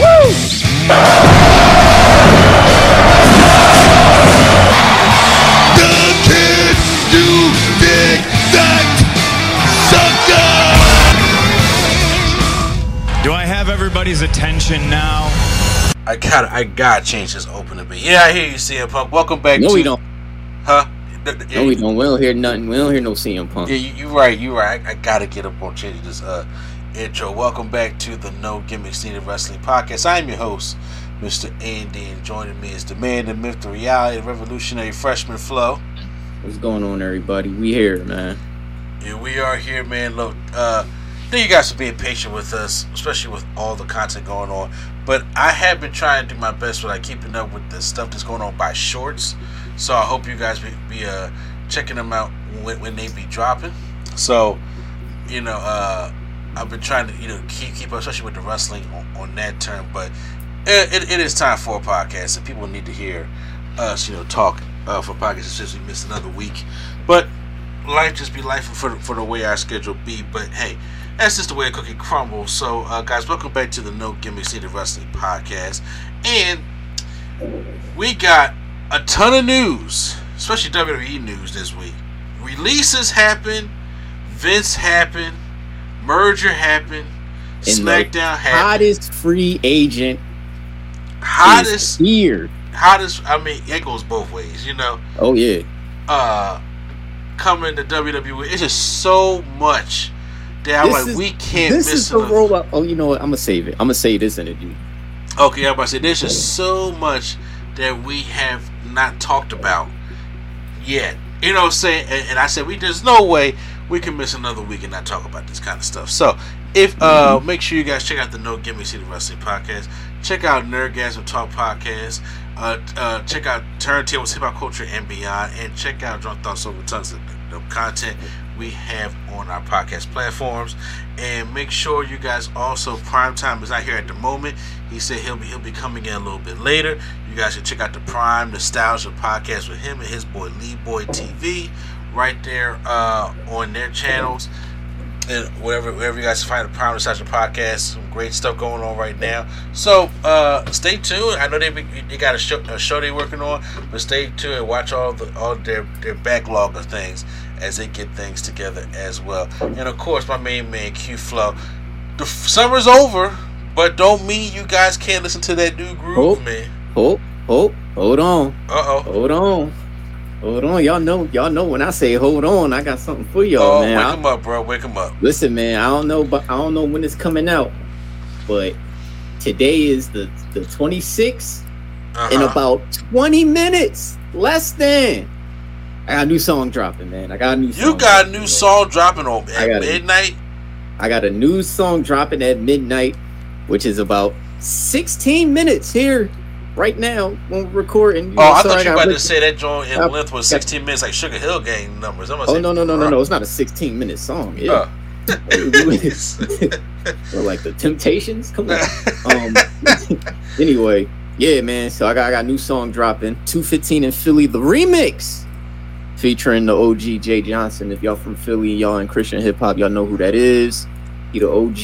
Woo! The kid you dig that sucker! Do I have everybody's attention now? I gotta, I gotta change this opening bit. Yeah, I hear you, CM Punk. Welcome back No, to we don't. Huh? Th- th- No, we don't. We don't hear nothing. We don't hear no CM Punk. Yeah, you, you right, you right. I, I gotta get up on changing this uh intro. Welcome back to the No Gimmicks Needed Wrestling Podcast. I'm your host, Mr. Andy, and joining me is the man, the myth, the reality, the revolutionary freshman flow. What's going on, everybody? We here, man. Yeah, we are here, man. Look, uh, thank you guys for being patient with us, especially with all the content going on. But I have been trying to do my best with like keeping up with the stuff that's going on by shorts. So I hope you guys be, be uh, checking them out when, when they be dropping. So, you know, uh, I've been trying to you know keep keep up, especially with the wrestling on, on that term. But it, it, it is time for a podcast, and people need to hear us, you know, talk uh, for podcasts since we missed another week. But life just be life for for the way our schedule be. But hey, that's just the way a cookie crumbles. So, uh, guys, welcome back to the No Gimmicks Needed Wrestling podcast, and we got a ton of news, especially WWE news this week. Releases happen, Vince happened, merger happened, And SmackDown happened, Hottest free agent hottest, here. hottest. I mean, it goes both ways, you know. Oh yeah. uh coming to WWE. It's just so much that I'm like, is- we can't This miss is the another- rollout. Oh, you know what? I'm gonna save it. I'm gonna say this interview. Okay, I'm about to say there's just so much that we have not talked about yet. You know what I'm saying? And, and I said we there's no way we can miss another week and not talk about this kind of stuff. So if uh Mm-hmm. make sure you guys check out the No Gimmicks Needed Wrestling Podcast. Check out Nerdgasm Talk Podcast. Uh, uh, check out Turntables Hip Hop Culture and Beyond, and check out Drunk Thoughts Over Tons of the, content we have on our podcast platforms. And make sure you guys also Prime Time is not here at the moment. He said he'll be he'll be coming in a little bit later. You guys should check out the Prime Nostalgia podcast with him and his boy Lee Boy TV right there uh, on their channels and wherever wherever you guys find the Prime Nostalgia podcast, some great stuff going on right now. So uh, stay tuned. I know they be, they got a show, a show they working on, but stay tuned and watch all the all their their backlog of things as they get things together as well. And of course, my main man Q Flow. The f- summer's over, but don't mean you guys can't listen to that new groove, Oh. man. Hold, hold, hold on, Uh oh. hold on, hold on. Y'all know, y'all know when I say hold on, I got something for y'all, Oh, man. wake I- him up, bro. Wake him up. Listen, man, I don't know, but I don't know when it's coming out, but today is the the 26th. in Uh-huh. about 20 minutes, less than. I got a new song dropping, man. I got a new. You got a new song dropping on I at got midnight. I got a new song dropping at midnight, which is about 16 minutes here, right now when we're recording. You Oh, know, I thought you were about to say that joint in length was 16 minutes, like Sugar Hill Gang numbers. I'm Oh no no no no no! It's not a 16 minute song. Yeah, Oh. Or like the Temptations. Come on. um anyway yeah man so i got i got a new song dropping 215 in philly the remix featuring the og jay johnson if y'all from philly y'all in christian hip-hop y'all know who that is he the og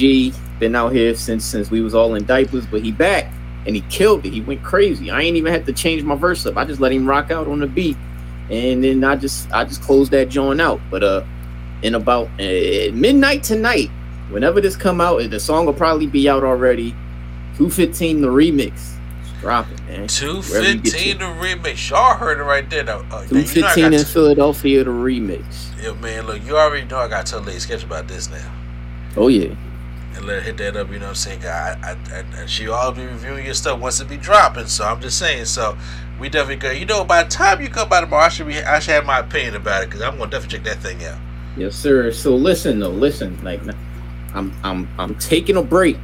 been out here since since we was all in diapers but he back and he killed it. He went crazy. I ain't even had to change my verse up. I just let him rock out on the beat. And then i just i just closed that joint out. But uh in about uh, midnight tonight whenever this come out the song will probably be out already. 215 the remix. It's dropping man. Get 215 the remix. Y'all heard it right there. Uh, now, you know I 215 in philadelphia the remix. Yeah, man, look, you already know I got to tell Lady Sketch about this now. oh yeah And let her hit that up, you know what I'm saying? I, I, I, she all be reviewing your stuff once it be dropping. So I'm just saying. So we definitely go. You know, by the time you come by tomorrow, I should be. I should have my opinion about it because I'm gonna definitely check that thing out. yes sir so listen though listen like i'm i'm i'm taking a break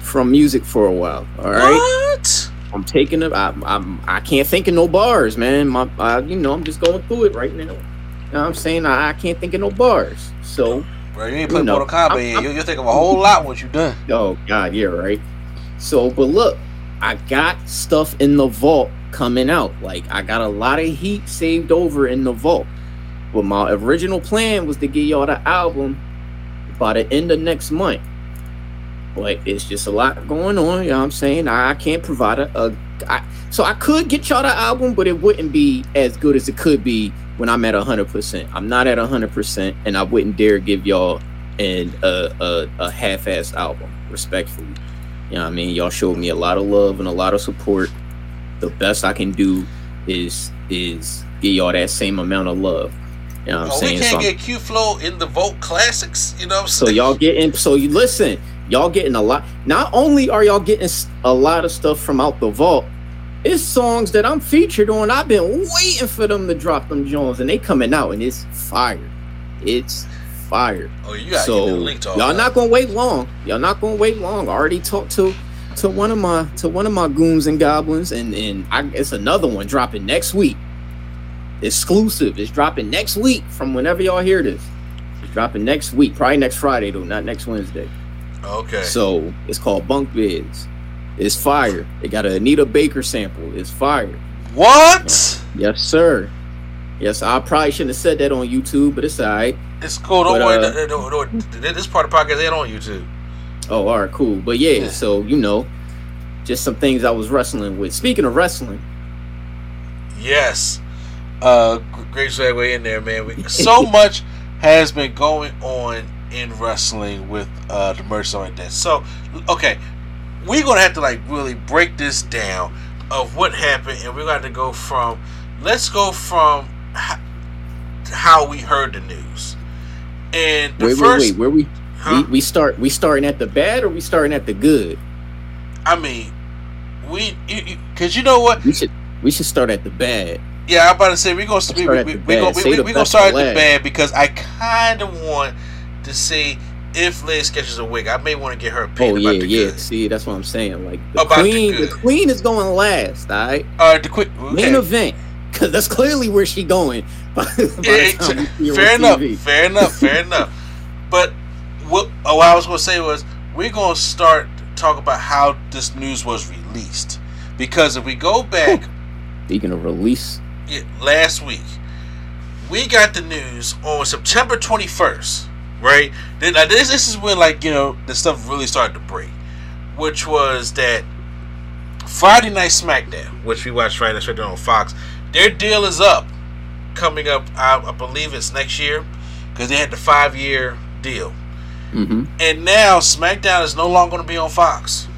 from music for a while all right What? I'm taking it. I, I'm. I can't think of no bars, man. My, I, you know, I'm just going through it right now. You know what I'm saying? I, I can't think of no bars. So, Bro, you ain't playing know, Mortal Kombat I'm- yet. I'm- You, you think of a whole lot what you done. oh god, yeah, right. So, but look, I got stuff in the vault coming out. Like, I got a lot of heat saved over in the vault. But my original plan was to get y'all the album by the end of next month. But it's just a lot going on. You know what I'm saying? I, I can't provide a, a I, so I could get y'all the album, but it wouldn't be as good as it could be when I'm at hundred percent. I'm not at hundred percent, and I wouldn't dare give y'all an a, a, a half-assed album, respectfully. You know what I mean? Y'all showed me a lot of love and a lot of support. The best I can do is is give y'all that same amount of love. You know what I'm Oh, we can't So get Q Flow in the Vote Classics. You know what I'm so y'all getting so you listen, y'all getting a lot. Not only are y'all getting a lot of stuff from out the vault, it's songs that I'm featured on. I've been waiting for them to drop them Jones, and they coming out, and it's fire. It's fire. Oh, you gotta So link to all y'all that. not gonna wait long. Y'all not gonna wait long. I already talked to to one of my to one of my goons and goblins, and and I, it's another one dropping next week. Exclusive. It's dropping next week from whenever y'all hear this. It's dropping next week, probably next Friday though, not next Wednesday. Okay. So it's called Bunk Beds. It's fire. They got a Anita Baker sample. It's fire. what? Yes, sir. Yes, I probably shouldn't have said that on YouTube, but it's alright. It's cool. Don't But, worry. uh, don't- don't- don't- this part of the podcast ain't on YouTube. Oh, all right, cool. But yeah, Yeah. so you know, just some things I was wrestling with. Speaking of wrestling, Yes. Uh, great segue in there, man. We, so much has been going on in wrestling with uh, the merch like that. So, okay, we're gonna have to like really break this down of what happened, and we're gonna have to go from. Let's go from h- how we heard the news. And the wait, first, wait, wait, where we, Huh? we we start we starting at the bad or we starting at the good? I mean, we because you, know what? We should we should start at the bad. Yeah, I'm about to say we're gonna we, we, at we, the we, gonna, bad. we, Say we, we gonna start at the bad because I kind of want to see if Liz sketches a wig. I may want to get her Oh opinion yeah, the yeah. good. See, that's what I'm saying. Like the About queen, the, good. queen is going last. All right, All right, the quick main okay. event, because that's clearly where she going. By, by Yeah, time we fair enough, fair enough, fair enough. But what, oh, what I was gonna say was we're gonna start talk about how this news was released because if we go back Speaking of release, yeah, last week, we got the news on September 21st, right? Then, now this, this is when, like, you know, the stuff really started to break, which was that Friday Night SmackDown, which we watched Friday Night SmackDown on Fox, their deal is up, coming up, I, I believe it's next year, because they had the five year deal. hmm And now SmackDown is no longer going to be on Fox.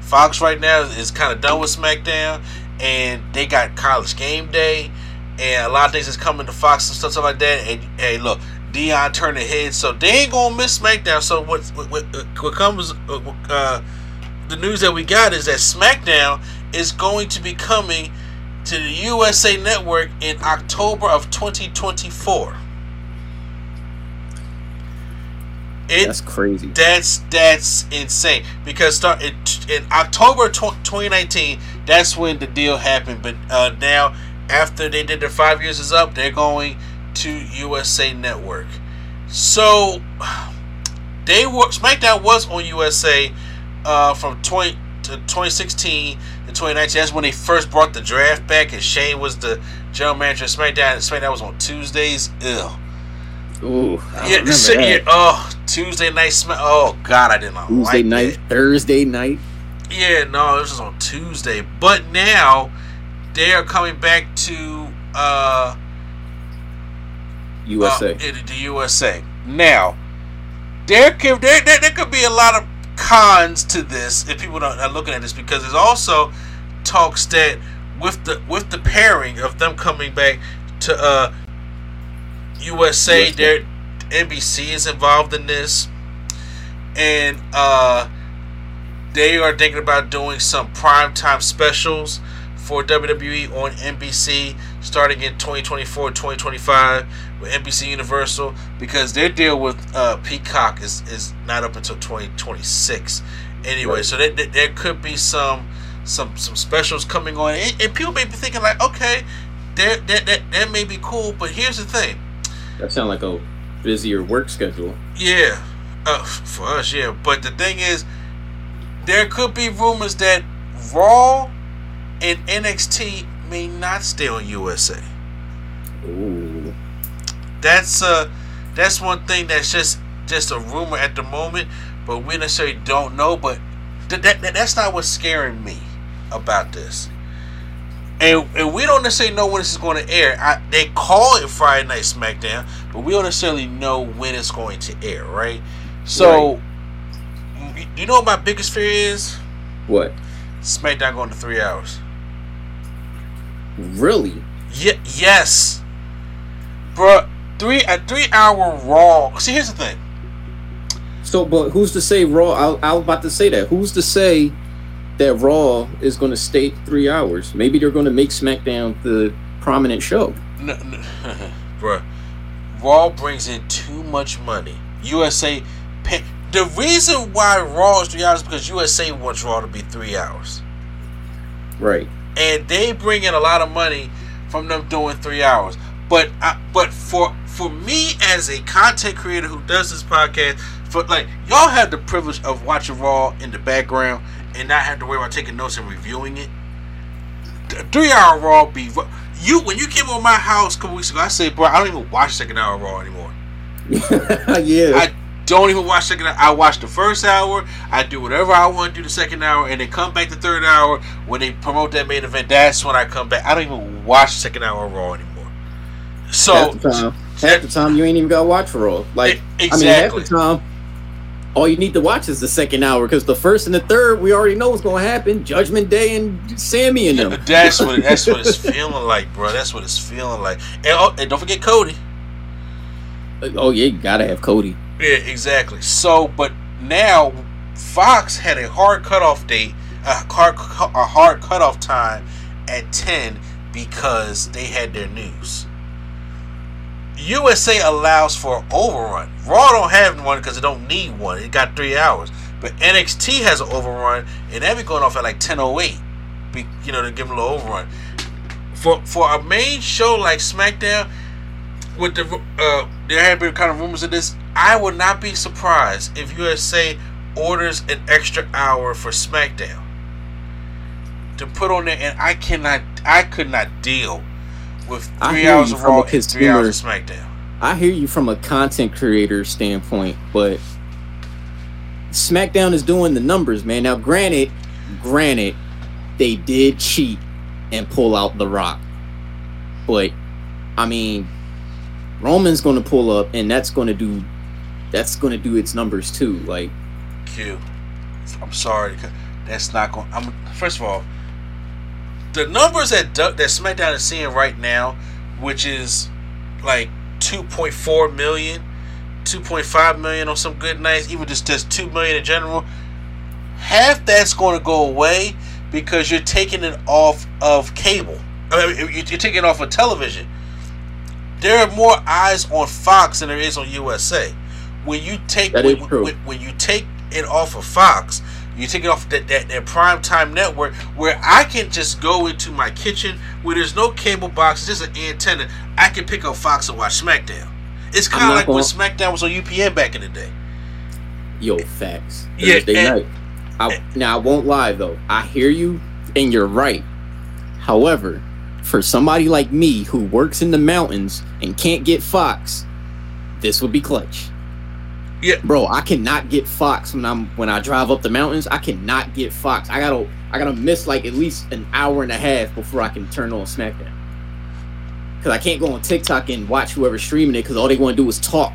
Fox right now is kind of done with SmackDown, and they got College Game Day, and a lot of things is coming to Fox and stuff, stuff like that. And hey, look, Dion turned ahead, so they ain't gonna miss SmackDown. So what what, what, what comes uh, uh, the news that we got is that SmackDown is going to be coming to the USA Network in October of 2024. It, that's crazy. that's that's insane because start in, in October 2019 that's when the deal happened but uh, now after they did their five years is up they're going to USA Network so they were SmackDown was on USA uh, from 20 to 2016 to 2019 that's when they first brought the draft back and Shane was the general manager of SmackDown and SmackDown was on Tuesdays Ew. Ooh, I Yeah, so, yeah, oh, Tuesday night. Oh God, I did not know Tuesday like night, that. Thursday night. Yeah, no, this was on Tuesday. But now they are coming back to uh, USA. in the USA. Now there could there, there, there could be a lot of cons to this if people don't, are looking at this because there's also talks that with the with the pairing of them coming back to uh USA, USA. there NBC is involved in this, and uh, they are thinking about doing some primetime specials for WWE on NBC starting in 2024 2025 with NBC Universal because their deal with uh, Peacock is, is not up until 2026 anyway Right. so there, there- there could be some some some specials coming on, and, and people may be thinking like, okay, that that that that may be cool, but here's the thing. That sounds like a busier work schedule. Yeah, uh, for us, yeah. But the thing is, there could be rumors that Raw and NXT may not stay on USA. Ooh. That's uh, that's one thing that's just just a rumor at the moment, but we necessarily don't know. But th- that, that that's not what's scaring me about this. And, and we don't necessarily know when this is going to air. I, they call it Friday Night SmackDown, but we don't necessarily know when it's going to air, right? So, y- you know what my biggest fear is? What? SmackDown going to three hours. Really? Ye- yes, Bruh, Three a three hour Raw. See, here's the thing. So, but who's to say Raw? I, I was about to say that. Who's to say that Raw is going to stay three hours? Maybe they're going to make SmackDown the prominent show. No, no, bruh. Raw brings in too much money. USA, pay, the reason why Raw is three hours is because USA wants Raw to be three hours, Right. and they bring in a lot of money from them doing three hours. But I, but for for me as a content creator who does this podcast, for like y'all have the privilege of watching Raw in the background and not have to worry about taking notes and reviewing it. The three hour Raw be you when you came over my house a couple weeks ago. I said, bro, I don't even watch second hour Raw anymore. yeah. I don't even watch second. I watch the first hour. I do whatever I want to do the second hour, and then come back the third hour when they promote that main event. That's when I come back. I don't even watch second hour Raw anymore. So half the time, half the time you ain't even got to watch Raw. Like, I mean, half the time, all you need to watch is the second hour because the first and the third, we already know what's going to happen. Judgment Day and Sami and them. that's what that's what it's feeling like, bro. That's what it's feeling like. And, oh, and don't forget Cody. Uh, oh yeah, you gotta have Cody. Yeah, exactly. So, but now Fox had a hard cutoff date, a hard a hard cutoff time at ten because they had their news. USA allows for overrun. Raw don't have one because it don't need one. It got three hours. But NXT has an overrun, and that be going off at like ten oh eight. Be you know to give them a little overrun. For for a main show like SmackDown, with the uh, there have been kind of rumors of this. I would not be surprised if USA orders an extra hour for SmackDown to put on there, and I cannot, I could not deal with I three hear hours you of from a Raw and three hours of SmackDown. I hear you from a content creator standpoint, but SmackDown is doing the numbers, man. Now, granted, granted, they did cheat and pull out The Rock, but I mean, Roman's going to pull up, and that's going to do that's going to do its numbers too. Like, Q, I'm sorry, that's not going. I'm first of all, the numbers that that SmackDown is seeing right now, which is like 2.4 million, 2.5 million on some good nights, even just just 2 million in general. Half that's going to go away because you're taking it off of cable. I mean, you- you're taking it off of television. There are more eyes on Fox than there is on USA. When you take when, when, when you take it off of Fox, you take it off that, that, that prime time network where I can just go into my kitchen where there's no cable box, just an antenna. I can pick up Fox and watch SmackDown. It's kind of like when gonna- SmackDown was on UPN back in the day. yo, facts. Yeah, and- night. I, now, I won't lie though. I hear you, and you're right. However, for somebody like me who works in the mountains and can't get Fox, this would be clutch. Yeah. bro, I cannot get Fox when I'm when I drive up the mountains. I cannot get Fox. I gotta I gotta miss like at least an hour and a half before I can turn on SmackDown. Cause I can't go on TikTok and watch whoever's streaming it because all they want to do is talk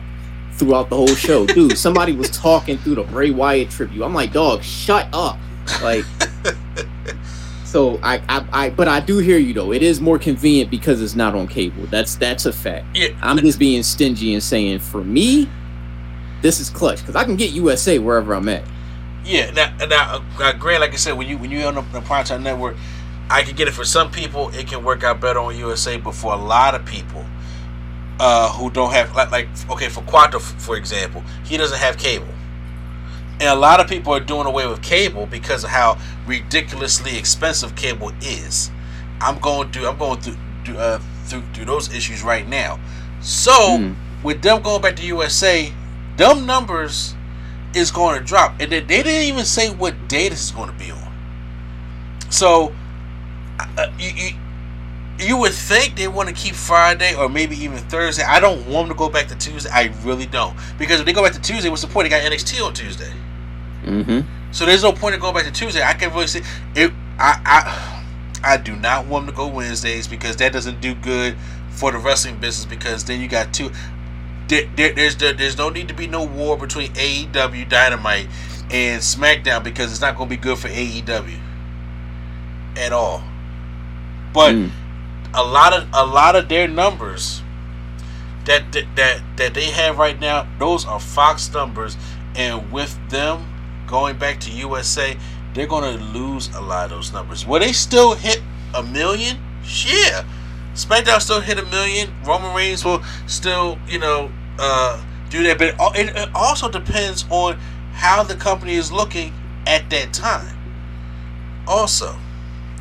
throughout the whole show. Dude, somebody was talking through the Bray Wyatt tribute. I'm like, dog, shut up. Like so I, I I but I do hear you though. It is more convenient because it's not on cable. That's that's a fact. Yeah, I'm just being stingy and saying for me, this is clutch because I can get USA wherever I'm at. Yeah, now, now, uh, Grant, like I said, when you when you on the, the primetime network, I can get it for some people. It can work out better on USA, but for a lot of people uh, who don't have like, like okay, for Quattro, for example, he doesn't have cable, and a lot of people are doing away with cable because of how ridiculously expensive cable is. I'm going through I'm going through uh, through through those issues right now. So Hmm. with them going back to USA, them numbers is going to drop, and they, they didn't even say what day this is going to be on. So uh, you, you you would think they want to keep Friday or maybe even Thursday. I don't want them to go back to Tuesday. I really don't because if they go back to Tuesday, what's the point? They got NXT on Tuesday. Mm-hmm. So there's no point in going back to Tuesday. I can really see it. I I I do not want them to go Wednesdays because that doesn't do good for the wrestling business because then you got two. There, there, there's there, there's no need to be no war between AEW Dynamite and SmackDown because it's not going to be good for AEW at all. But Mm. a lot of a lot of their numbers that that that, that they have right now, those are Fox numbers, and with them going back to USA, they're going to lose a lot of those numbers. Will they still hit a million? Yeah. SmackDown still hit a million. Roman Reigns will still, you know, uh, do that. But it, it, it also depends on how the company is looking at that time. Also,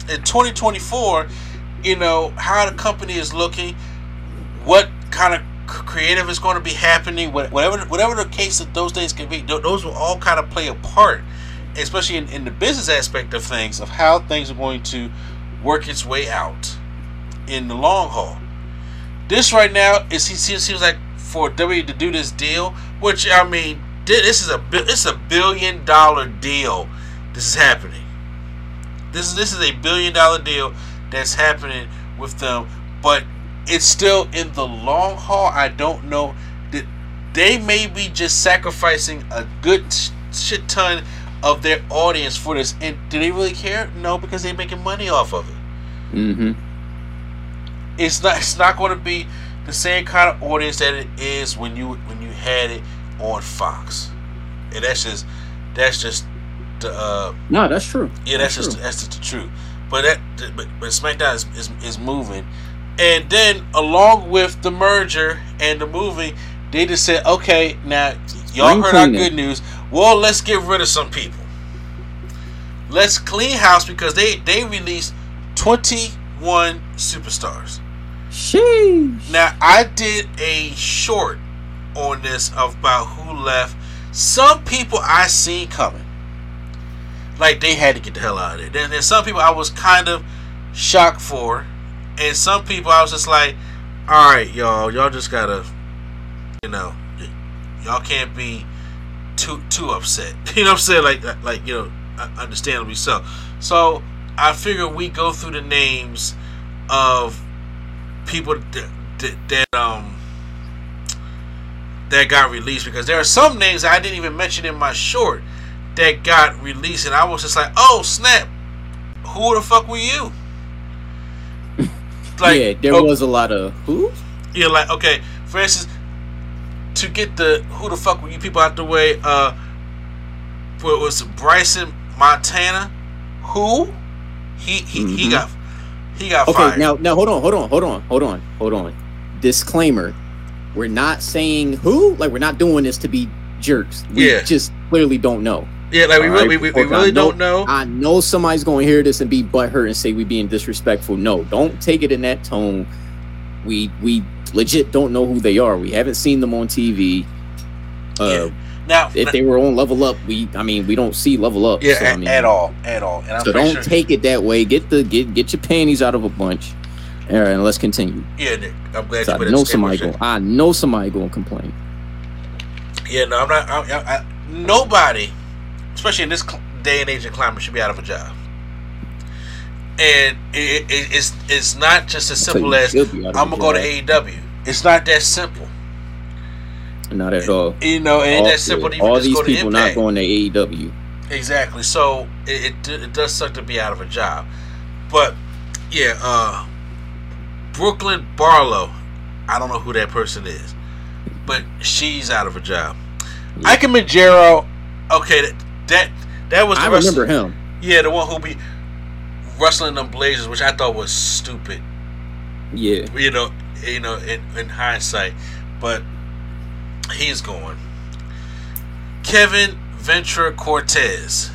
in 2024, you know, how the company is looking, what kind of creative is going to be happening, whatever whatever the case that those things can be, those will all kind of play a part, especially in, in the business aspect of things, of how things are going to work its way out in the long haul. This right now is it seems, like for W to do this deal, which I mean, this is a it's a billion dollar deal. This is happening. This is this is a billion dollar deal that's happening with them, but it's still in the long haul. I don't know that they may be just sacrificing a good sh- shit ton of their audience for this. And do they really care? No, because they're making money off of it. Mm-hmm. It's not. It's not going to be the same kind of audience that it is when you when you had it on Fox. And that's just that's just the uh, No, that's true. yeah, that's, just true. that's just the truth. But that but, but SmackDown is, is is moving, and then along with the merger and the movie, they just said, okay, now y'all heard our good news. Well, let's get rid of some people. Let's clean house because they they released twenty one superstars. Sheesh. Now I did a short on this about who left. Some people I seen coming, like they had to get the hell out of there. Then there's some people I was kind of shocked for, and some people I was just like, all right, y'all, y'all just gotta, you know, y'all can't be too too upset. You know what I'm saying? Like like you know, uh, understandably so. So I figure we go through the names of people that, that, that um that got released because there are some names I didn't even mention in my short that got released and I was just like, oh snap, who the fuck were you? Like, yeah, there oh, was a lot of who? You're like, okay, for instance, to get the who the fuck were you people out the way, uh, what was Bryson Montana? Who? He he, he Mhm. got he got Okay, fired. now now hold on, hold on, hold on, hold on, hold on. Disclaimer: We're not saying who. Like we're not doing this to be jerks. We Yeah. just clearly don't know. yeah, like we All really, right, we, we, we really know- don't know. I know somebody's going to hear this and be butthurt and say we being disrespectful. No, don't take it in that tone. We we legit don't know who they are. We haven't seen them on TV. Uh, Yeah. Now, If they were on Level Up, we I mean we don't see Level Up. yeah, so, I at, mean, at all, at all. And I'm So don't sure, take it that way. Get the get get your panties out of a bunch. All right, and let's continue. Yeah, Nick, I'm glad So you I know somebody going. I know somebody going to complain. Yeah, no, I'm not. I, I, I, nobody, especially in this day and age of climate, should be out of a job. And it, it, it's it's not just as simple as she'll be out of I'm gonna go to. AEW. It's not that simple. Not at all. You know, and all that simple all these people not going to AEW. Exactly. So it, it it does suck to be out of a job, but yeah, uh, Brooklyn Barlow. I don't know who that person is, but she's out of a job. Ikemen Jiro. Okay, that that that was. The I remember him. Yeah, the one who be wrestling them Blazers, which I thought was stupid. Yeah. You know, you know, in, in hindsight, but he's going. Kevin Ventura Cortez.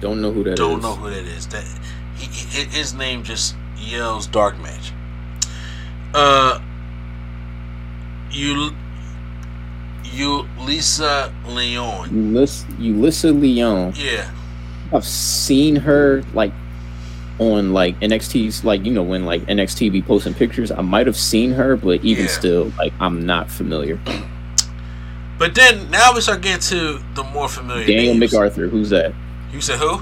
Don't know who that is. Don't know who that is. That he, he- his name just yells dark match. Uh, you, you, Lisa Leon. Ulyss- Ulyssa Leon. Yeah, I've seen her like on like NXT's like you know when like NXT be posting pictures. I might have seen her, but even Yeah. still, like I'm not familiar. But then now we start getting to the more familiar. Daniel names. MacArthur, who's that? You said who?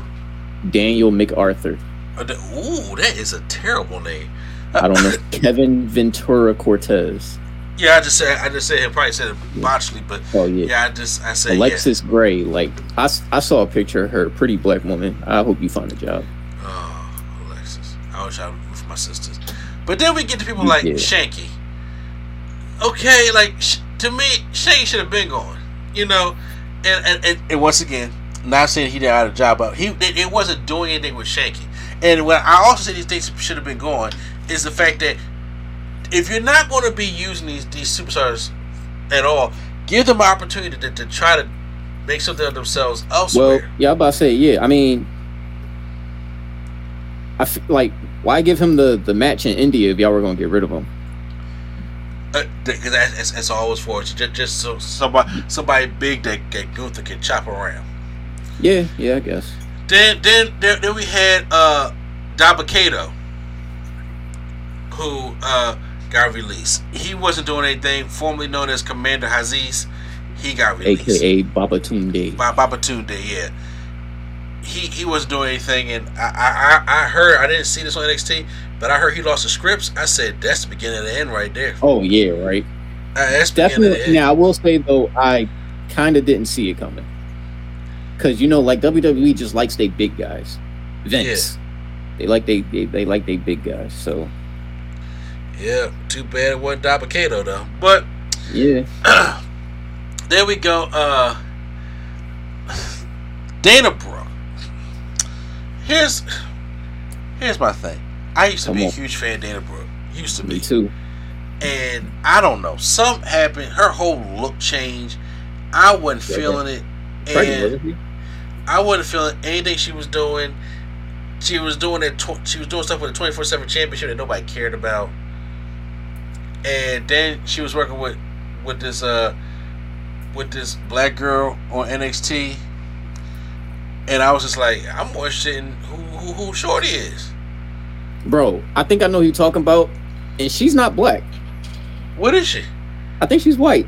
Daniel MacArthur. Uh, the- Ooh, that is a terrible name. I don't know. Kevin Ventura Cortez. Yeah, I just said I just said he probably said it botchly, but Oh yeah. yeah, I just I said Alexis Gray, like I, I saw a picture of her, pretty black woman. I hope you find a job. Oh, Alexis. I wish I would with my sisters. But then we get to people like Yeah. Shanky. Okay, like sh- to me, Shanky should have been gone. You know, and and, and, and once again, not saying he didn't have a job, but he it, it wasn't doing anything with Shanky. And when I also say these things should have been gone is the fact that if you're not going to be using these these superstars at all, give them an opportunity to, to try to make something of themselves elsewhere. Well, yeah, I'm about to say, yeah. I mean, I f- like why give him the the match in India if y'all were gonna get rid of him? Because Uh, that's, always for it's just, just so somebody somebody big that, that Gunther can chop around. Yeah, yeah, I guess. Then then then, then we had uh Dabba-Kato, who uh got released. He wasn't doing anything. Formerly known as Commander Azeez, he got released. AKA Babatunde. Babatunde, yeah. He he wasn't doing anything, and I, I I heard I didn't see this on NXT, but I heard he lost the scripts. I said that's the beginning of the end right there. Oh yeah, right. Uh, that's Definitely. Now I will say though, I kind of didn't see it coming. Cause you know, like WWE just likes they big guys. Vince. They like they, they they like they big guys. So Yeah, too bad it wasn't Dabba-Kato though. But yeah. there we go. Uh Dana Brooke. Here's here's my thing. I used to Come be a huge fan of Dana Brooke. Used to be. Too. And I don't know. Something happened. Her whole look changed. I wasn't Yeah, feeling it. Pregnant, And? I wasn't feeling anything she was doing. She was doing it. Tw- she was doing stuff with the twenty four seven championship that nobody cared about. And then she was working with with this uh with this black girl on NXT. And I was just like, I'm more in who who, who Shorty is. Bro, I think I know who you're talking about. And she's not black. What is she? I think she's white.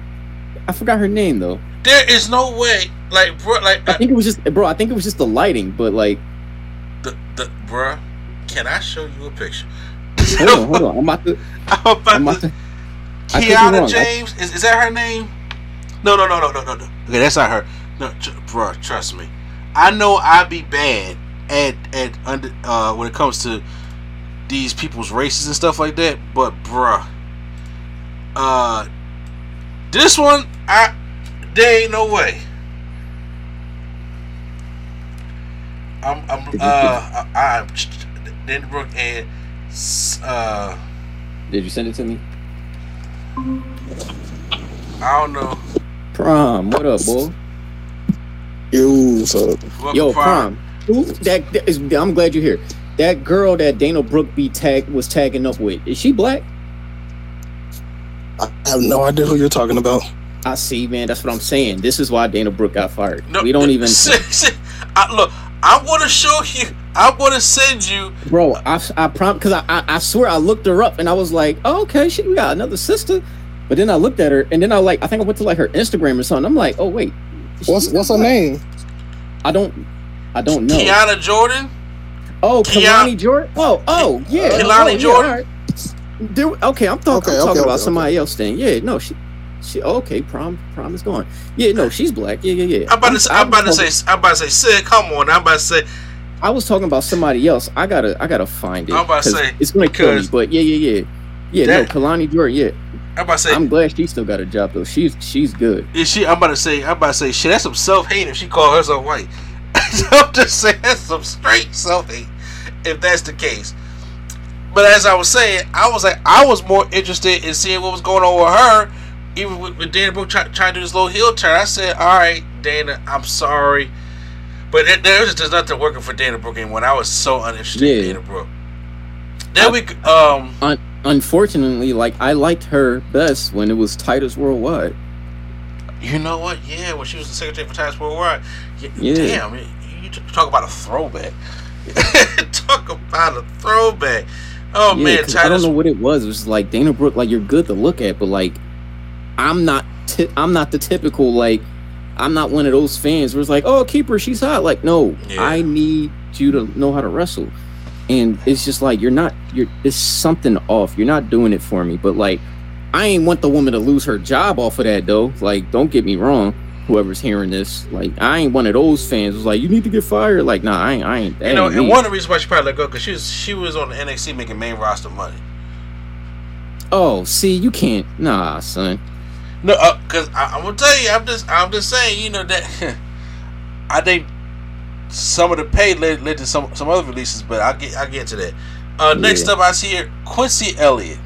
I forgot her name though. There is no way, like, bro, like, I uh, think it was just bro, I think it was just the lighting, but like the the bruh. Can I show you a picture? hold on, hold on. I'm about to I'm about I'm about to to I Kiana wrong. I- James is, is that her name? No, no, no, no, no, no, no. Okay, that's not her. No, tr- bruh, trust me. I know I'd be bad at at under uh when it comes to these people's races and stuff like that, but bruh, uh, this one I there ain't no way. I'm I'm uh I, I'm Denbrook and uh Did you send it to me? I don't know. Prom, what up, boy? Yo, what's up? Yo, Prime. Who that, that is, I'm glad you're here. That girl that Dana Brooke be tag was tagging up with, is she black? I have no idea who you're talking about. I see, man. That's what I'm saying. This is why Dana Brooke got fired. No, we don't even, See, see, I, look, I want to show you. I want to send you. bro. I I prom because I, I I swear I looked her up and I was like, oh, okay, she we got another sister. But then I looked at her and then I like I think I went to like her Instagram or something. I'm like, oh wait, What's what's her name? I don't I don't know. Kiana Jordan. Oh, Keon- Kelani Jordan. Oh, oh, yeah. Kelani oh, yeah, Jordan? all right. Dude, okay, I'm, talk- Okay, I'm okay, talking okay, about okay. somebody else. Then, yeah, no, she, she, okay, prom, prom is gone. Yeah, no, she's black. Yeah, yeah, yeah. I'm about to. Say, I'm about to say. I'm about to say. Sid, come on. I'm about to say. I was talking about somebody else. I gotta, I gotta find it. I'm about to say, it's gonna kill me. But yeah, yeah, yeah, yeah. that- no, Kelani Jordan. Yeah, I'm about to say. I'm glad she still got a job though. She's, she's good. Is she? I'm about to say. I'm about to say. Shit, that's some self hate if she called herself white. I'm just saying that's some straight self hate if that's the case. But as I was saying, I was like, I was more interested in seeing what was going on with her even with, with Dana Brooke try, trying to do this little heel turn, I said, "All right, Dana, I'm sorry." But it, there's just nothing working for Dana Brooke anymore. I was so uninterested in Dana Brooke. Then we um Un- unfortunately, like I liked her best when it was Titus Worldwide. You know what? Yeah, when she was the secretary for Titus Worldwide. Yeah, Yeah. Damn, you, you talk about a throwback. talk about a throwback. Oh yeah, man, 'cause I don't know what it was. It was like Dana Brooke, like you're good to look at, but like I'm not. Ti- I'm not the typical like. I'm not one of those fans where it's like, oh, keep her, she's hot. Like, no, Yeah. I need you to know how to wrestle, and it's just like you're not. You're. It's something off. You're not doing it for me. But like, I ain't want the woman to lose her job off of that though. Like, don't get me wrong. Whoever's hearing this, like, I ain't one of those fans. was like, you need to get fired. Like, nah, I ain't. I ain't. That you know, and me. one of the reasons why she probably let go because she was she was on the NXT making main roster money. Oh, see, you can't. Nah, son. No, uh, because I I'm gonna tell you, I'm just I'm just saying, you know that I think some of the pay led, led to some some other releases, but I'll get I'll get to that. Uh, next Yeah. up, I see here Quincy Elliott.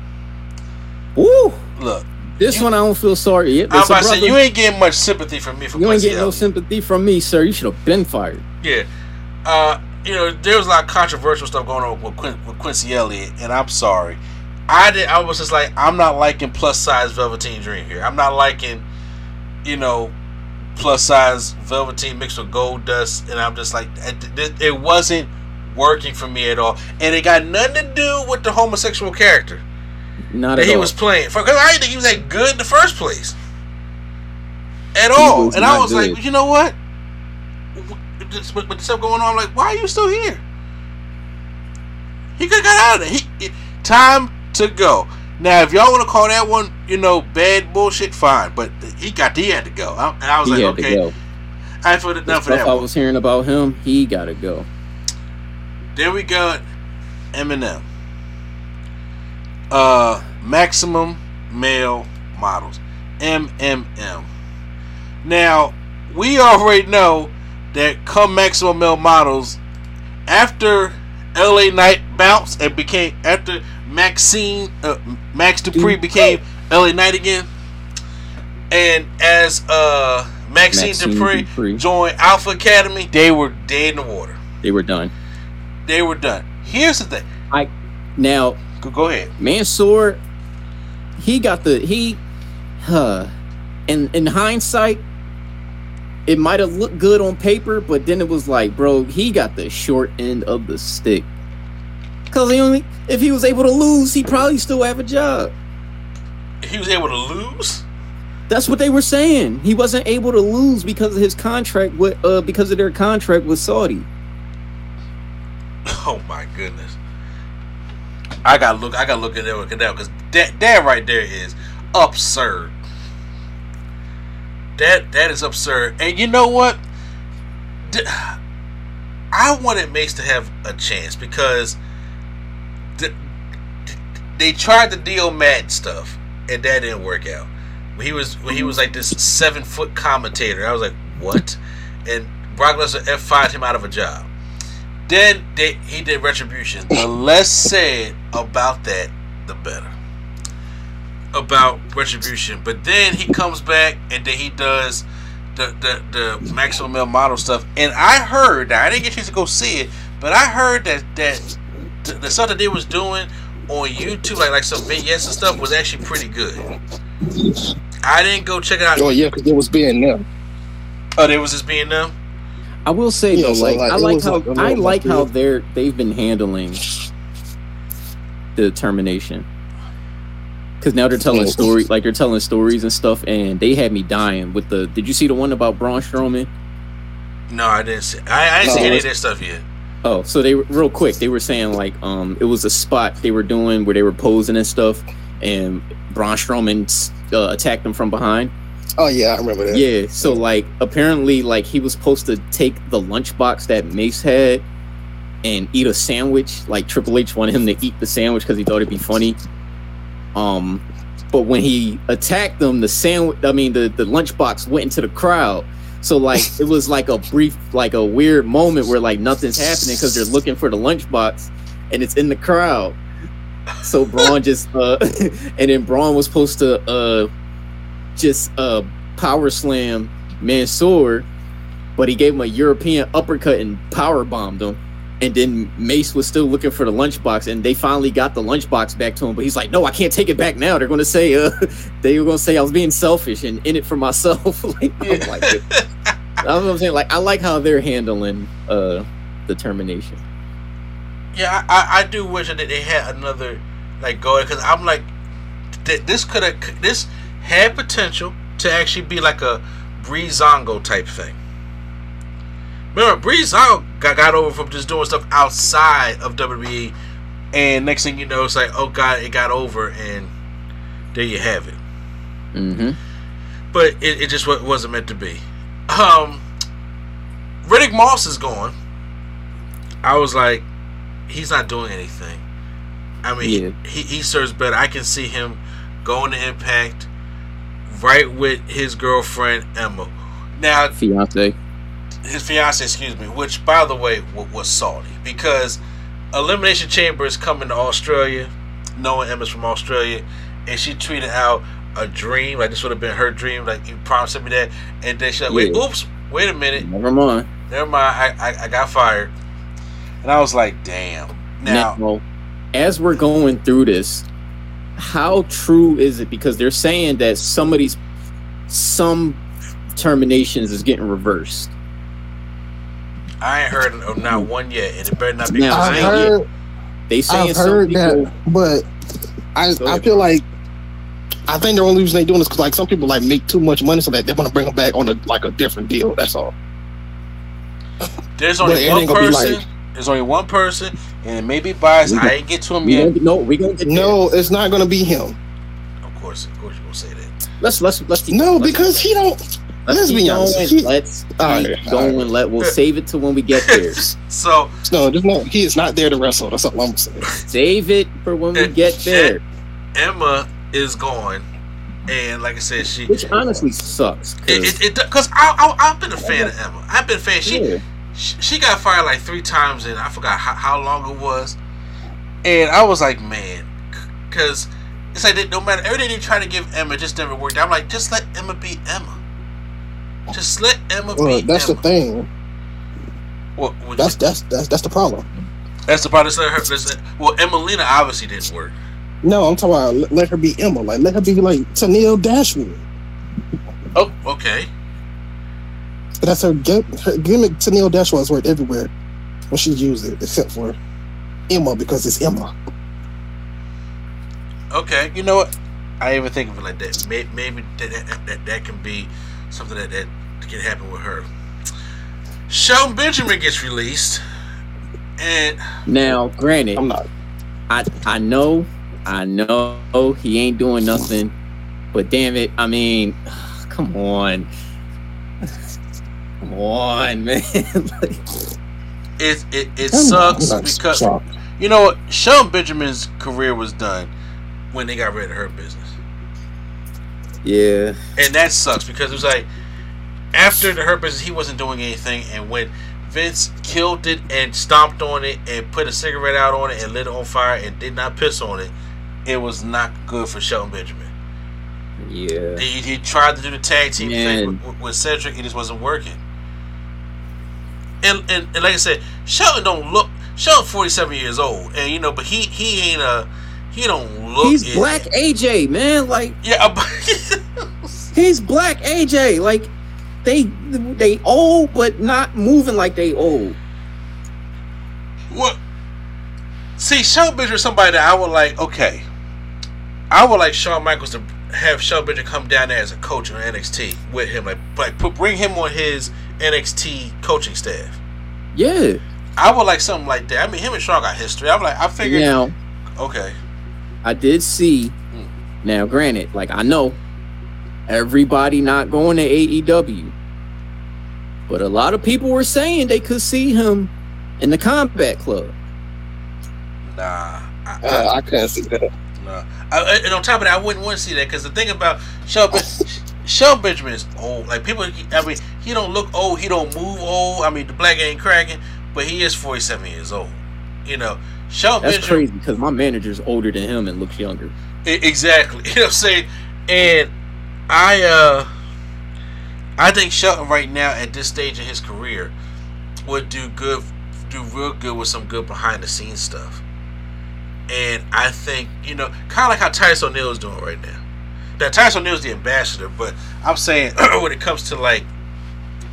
Ooh, Look, This You- one I don't feel sorry. Yeah, I'm about to say you ain't getting much sympathy from me for You ain't Quincy getting no sympathy from me, sir. You should have been fired. Yeah. Uh, you know, there was a lot of controversial stuff going on with, Quin- with Quincy Elliott, and I'm sorry. I did. I was just like, I'm not liking plus size Velveteen Dream here. I'm not liking, you know, plus size Velveteen mixed with Goldust, and I'm just like, it, wasn't working for me at all, and it got nothing to do with the homosexual character Not that at he all. was playing. For because I didn't think he was that good in the first place. At all. And I was like, good. you know what? With this- With with the stuff going on, I'm like, why are you still here? He could have got out of there. He, it- time to go. Now, if y'all want to call that one, you know, bad bullshit, fine. But he got, he had to go. I, I was he like, okay, to go. I feel enough The for that I one. was hearing about him, he got to go. Then we got Eminem. Uh, maximum male models, MMM. Now we already know that come maximum male models after LA Knight bounced and became after Maxine uh, Max Dupree became LA Knight again, and as uh Maxine, Maxine Dupree, Dupree. joined Alpha Academy, they were dead in the water. They were done. They were done. Here's the thing. I Now, Go, go ahead. Mansoor, he got the he, huh? In in hindsight, it might have looked good on paper, but then it was like, bro, he got the short end of the stick. Cause only if he was able to lose, he probably still have a job. He was able to lose. That's what they were saying. He wasn't able to lose because of his contract with uh because of their contract with Saudi. Oh my goodness. I gotta look. I gotta look at that because that that right there is absurd. That that is absurd. And you know what? I wanted Mace to have a chance because they tried the Dio Maddin stuff and that didn't work out. When he was when he was like this seven foot commentator, I was like, what? And Brock Lesnar F fired him out of a job. Then they, he did retribution. The less said about that, the better. About retribution, but then he comes back and then he does the the the maximum male model stuff. And I heard that I didn't get a chance to go see it, but I heard that that the, the stuff that they was doing on YouTube, like like some vignettes and stuff, was actually pretty good. I didn't go check it out. Oh yeah, because it was being them. Oh, there was this being them. I will say Yeah, though, so, like, like, I like how like a I little like how they're they've been handling the termination. Cause now they're telling stories, like they're telling stories and stuff, and they had me dying with the. Did you see the one about Braun Strowman? No, I didn't see. I, I didn't No, see any of that stuff yet. Oh, so they were real quick. They were saying like, um, it was a spot they were doing where they were posing and stuff, and Braun Strowman uh, attacked them from behind. Oh yeah, I remember that. Yeah, so like apparently like he was supposed to take the lunchbox that Mace had and eat a sandwich. Like Triple H wanted him to eat the sandwich because he thought it'd be funny. Um, but when he attacked them, the sandwich I mean the, the lunchbox went into the crowd. So like it was like a brief, like a weird moment where like nothing's happening because they're looking for the lunchbox and it's in the crowd. So Braun just uh and then Braun was supposed to uh just uh power slam Mansoor, but he gave him a European uppercut and power bombed him. And then Mace was still looking for the lunchbox, and they finally got the lunchbox back to him. But he's like, "No, I can't take it back now. They're going to say, uh, they were going to say I was being selfish and in it for myself." like, I'm like, that's what I'm saying. Like, I like how they're handling uh the termination. Yeah, I, I do wish that they had another like go because I'm like th- this could have this had potential to actually be like a Breezango type thing. Remember, Breezango got, got over from just doing stuff outside of WWE, and next thing you know, it's like, oh god, it got over, and there you have it. Mm-hmm. But it, it just wasn't meant to be. Um, Riddick Moss is gone. I was like, he's not doing anything. I mean, Yeah. he, he serves better. I can see him going to Impact right with his girlfriend Emma. Now, Fiance. His fiance, excuse me, which by the way w- was salty because Elimination Chamber is coming to Australia, knowing Emma's from Australia, and she tweeted out a dream like this would have been her dream, like you promised me that, and then she like, wait, Yeah. oops, wait a minute, Never mind. never mind, I, I I got fired, and I was like, damn. Now, Now, as we're going through this, how true is it? Because they're saying that some of these, some terminations is getting reversed. I ain't heard of not mm. one yet, and it better not be. Now, because I've I I ain't- heard, They saying I've heard people. that, but I Go I ahead. feel like I think the only reason they doing this because like some people like make too much money, so that they want to bring them back on a like a different deal. That's all. There's only one ain't gonna be person. like- there's only one person, and it may be biased. We I ain't get to him yet. gonna, no, we gonna get there. No, it's not gonna be him. Of course, of course, you gonna say that. Let's let's let's keep No, let's because keep he don't. Let's let's keep be honest, going. let's keep All right, all going. right. Let we'll save it to when we get there. So No, there's no. He is not there to wrestle. That's all I'm saying. save it for when we get there. Emma is gone, and like I said, she Which honestly sucks. 'cause- it it because I, I I've been a fan of Emma. I've been a fan. She yeah. she, she got fired like three times, and I forgot how, how long it was. And I was like, man, because it's like they, no matter everything they try to give Emma just never worked. I'm like, just let Emma be Emma. Just let Emma Well, that's Emma. the thing. What, what- That's that's that's that's the problem. that's the problem. Let's her. Let, well, Emmalina obviously didn't work. No, I'm talking about let, let her be Emma. Like let her be like Tennille Dashwood. Oh, okay. That's her, her gimmick. Tennille Dashwood has worked everywhere when she used it, except for Emma because it's Emma. Okay, you know what? I even think of it like that. Maybe, maybe that, that, that, that can be something that, that can happen with her. Shelton Benjamin gets released, and Now, granted, I'm not. I I know, I know he ain't doing nothing, but damn it, I mean, come on, come on, man. like, it it, it sucks because shocked. you know what? Shelton Benjamin's career was done when they got rid of Hurt Business, yeah, and that sucks because it was like after the Hurt Business, he wasn't doing anything, and when Vince killed it and stomped on it and put a cigarette out on it and lit it on fire and did not piss on it, it was not good for Shelton Benjamin. yeah. He, he tried to do the tag team Man. thing with, with Cedric, it just wasn't working. And, and and like I said, Shelton don't look. Shelton forty seven years old, and you know, but he he ain't a he don't look. He's it. black AJ, man. Like Yeah, he's black AJ. Like they they old, but not moving like they old. what? See, Benjamin is somebody that I would like. Okay, I would like Shawn Michaels to have Shelton Benjamin come down there as a coach on NXT with him, like like put, bring him on his NXT coaching staff. Yeah. I would like something like that. I mean, him and Shawn got history. I'm like, I figured. Now Okay. I did see. Now, granted, like I know everybody not going to AEW, but a lot of people were saying they could see him in the Combat Club. Nah. I, I, Uh, I can't see that. nah. I, and on top of that, I wouldn't want to see that because the thing about Shelton, Shelton Benjamin is old. Like people, I mean, he don't look old. He don't move old. I mean, the black ain't cracking, but he is 47 years old. You know, Shelton That's Benjamin. crazy because my manager's older than him and looks younger. Exactly. You know what I'm saying? And I uh, I think Shelton right now at this stage in his career would do good, do real good with some good behind the scenes stuff. And I think you know, kind of like how Titus O'Neil is doing right now. Now O'Neil is the ambassador, but I'm saying when it comes to like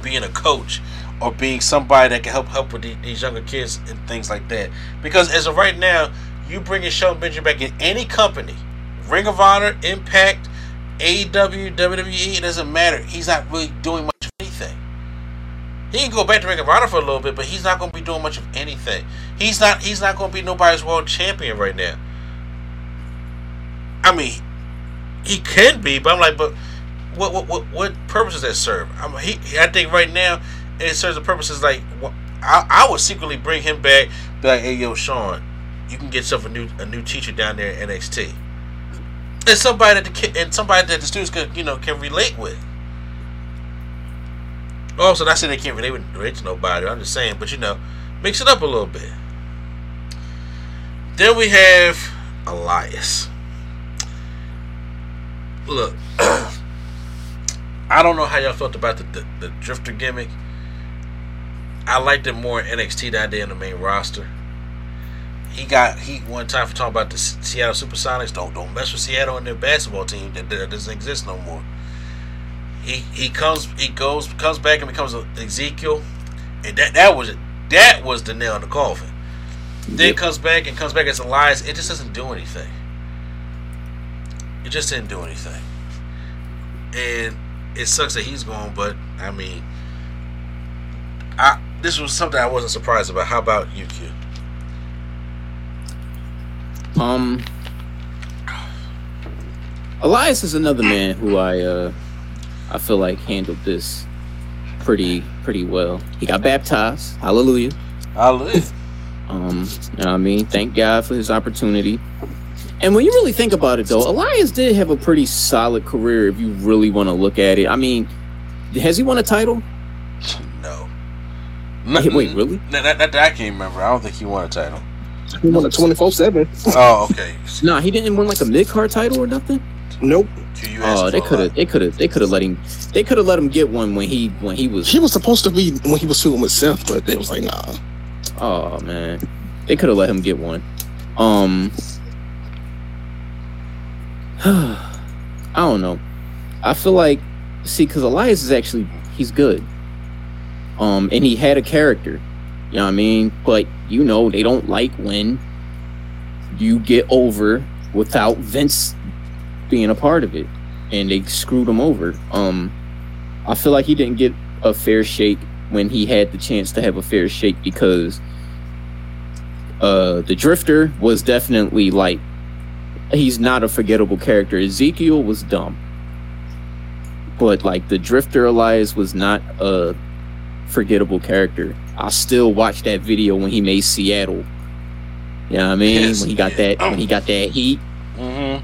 being a coach or being somebody that can help help with the, these younger kids and things like that. Because as of right now, you bring in Shelton Benjamin back in any company, Ring of Honor, Impact, AEW, WWE, it doesn't matter. He's not really doing much of anything. He can go back to Ring of Honor for a little bit, but he's not going to be doing much of anything. He's not. He's not going to be nobody's world champion right now. I mean, he can be, but I'm like, but what what what, what purpose does that serve? I mean, he, I think right now it serves the purposes like I, I would secretly bring him back, be like, hey yo, Shawn, you can get yourself a new a new teacher down there at NXT, and somebody that the kid and somebody that the students could you know can relate with. Also, not saying they can't relate with relate to nobody. I'm just saying, but you know, mix it up a little bit. Then we have Elias. Look, I don't know how y'all felt about the, the, the drifter gimmick. I liked it more in NXT than I did in the main roster. He got heat one time for talking about the Seattle Supersonics. Don't don't mess with Seattle and their basketball team that, that doesn't exist no more. He he comes he goes comes back and becomes Ezekiel, and that that was that was the nail in the coffin. Then comes back and comes back as Elias. It just doesn't do anything. It just didn't do anything, and it sucks that he's gone. But I mean, I this was something I wasn't surprised about. How about you, Q? Um, Elias is another man who I uh I feel like handled this pretty pretty well. He got baptized. Hallelujah. I'll. Um, you know what I mean, thank God for his opportunity. And when you really think about it, though, Elias did have a pretty solid career. If you really want to look at it, I mean, has he won a title? No. Wait, wait, really? That, that, that I can't remember. I don't think he won a title. He won a 24 7. Oh, okay. Nah, he didn't win like a mid card title or nothing. Nope. Oh, asking they could have, they could have, they could have let him, they could have let him get one when he when he was. He was supposed to be when he was feuding with Seth, but they was like, nah. Oh man, they could have let him get one. Um, I don't know. I feel like see, because Elias is actually he's good. Um, and he had a character. You know what I mean? But you know they don't like when you get over without Vince being a part of it, and they screwed him over. Um, I feel like he didn't get a fair shake when he had the chance to have a fair shake because uh the drifter was definitely like he's not a forgettable character ezekiel was dumb but like the drifter elias was not a forgettable character i still watch that video when he made seattle you know what i mean Yes, when he got that when he got that heat Mhm.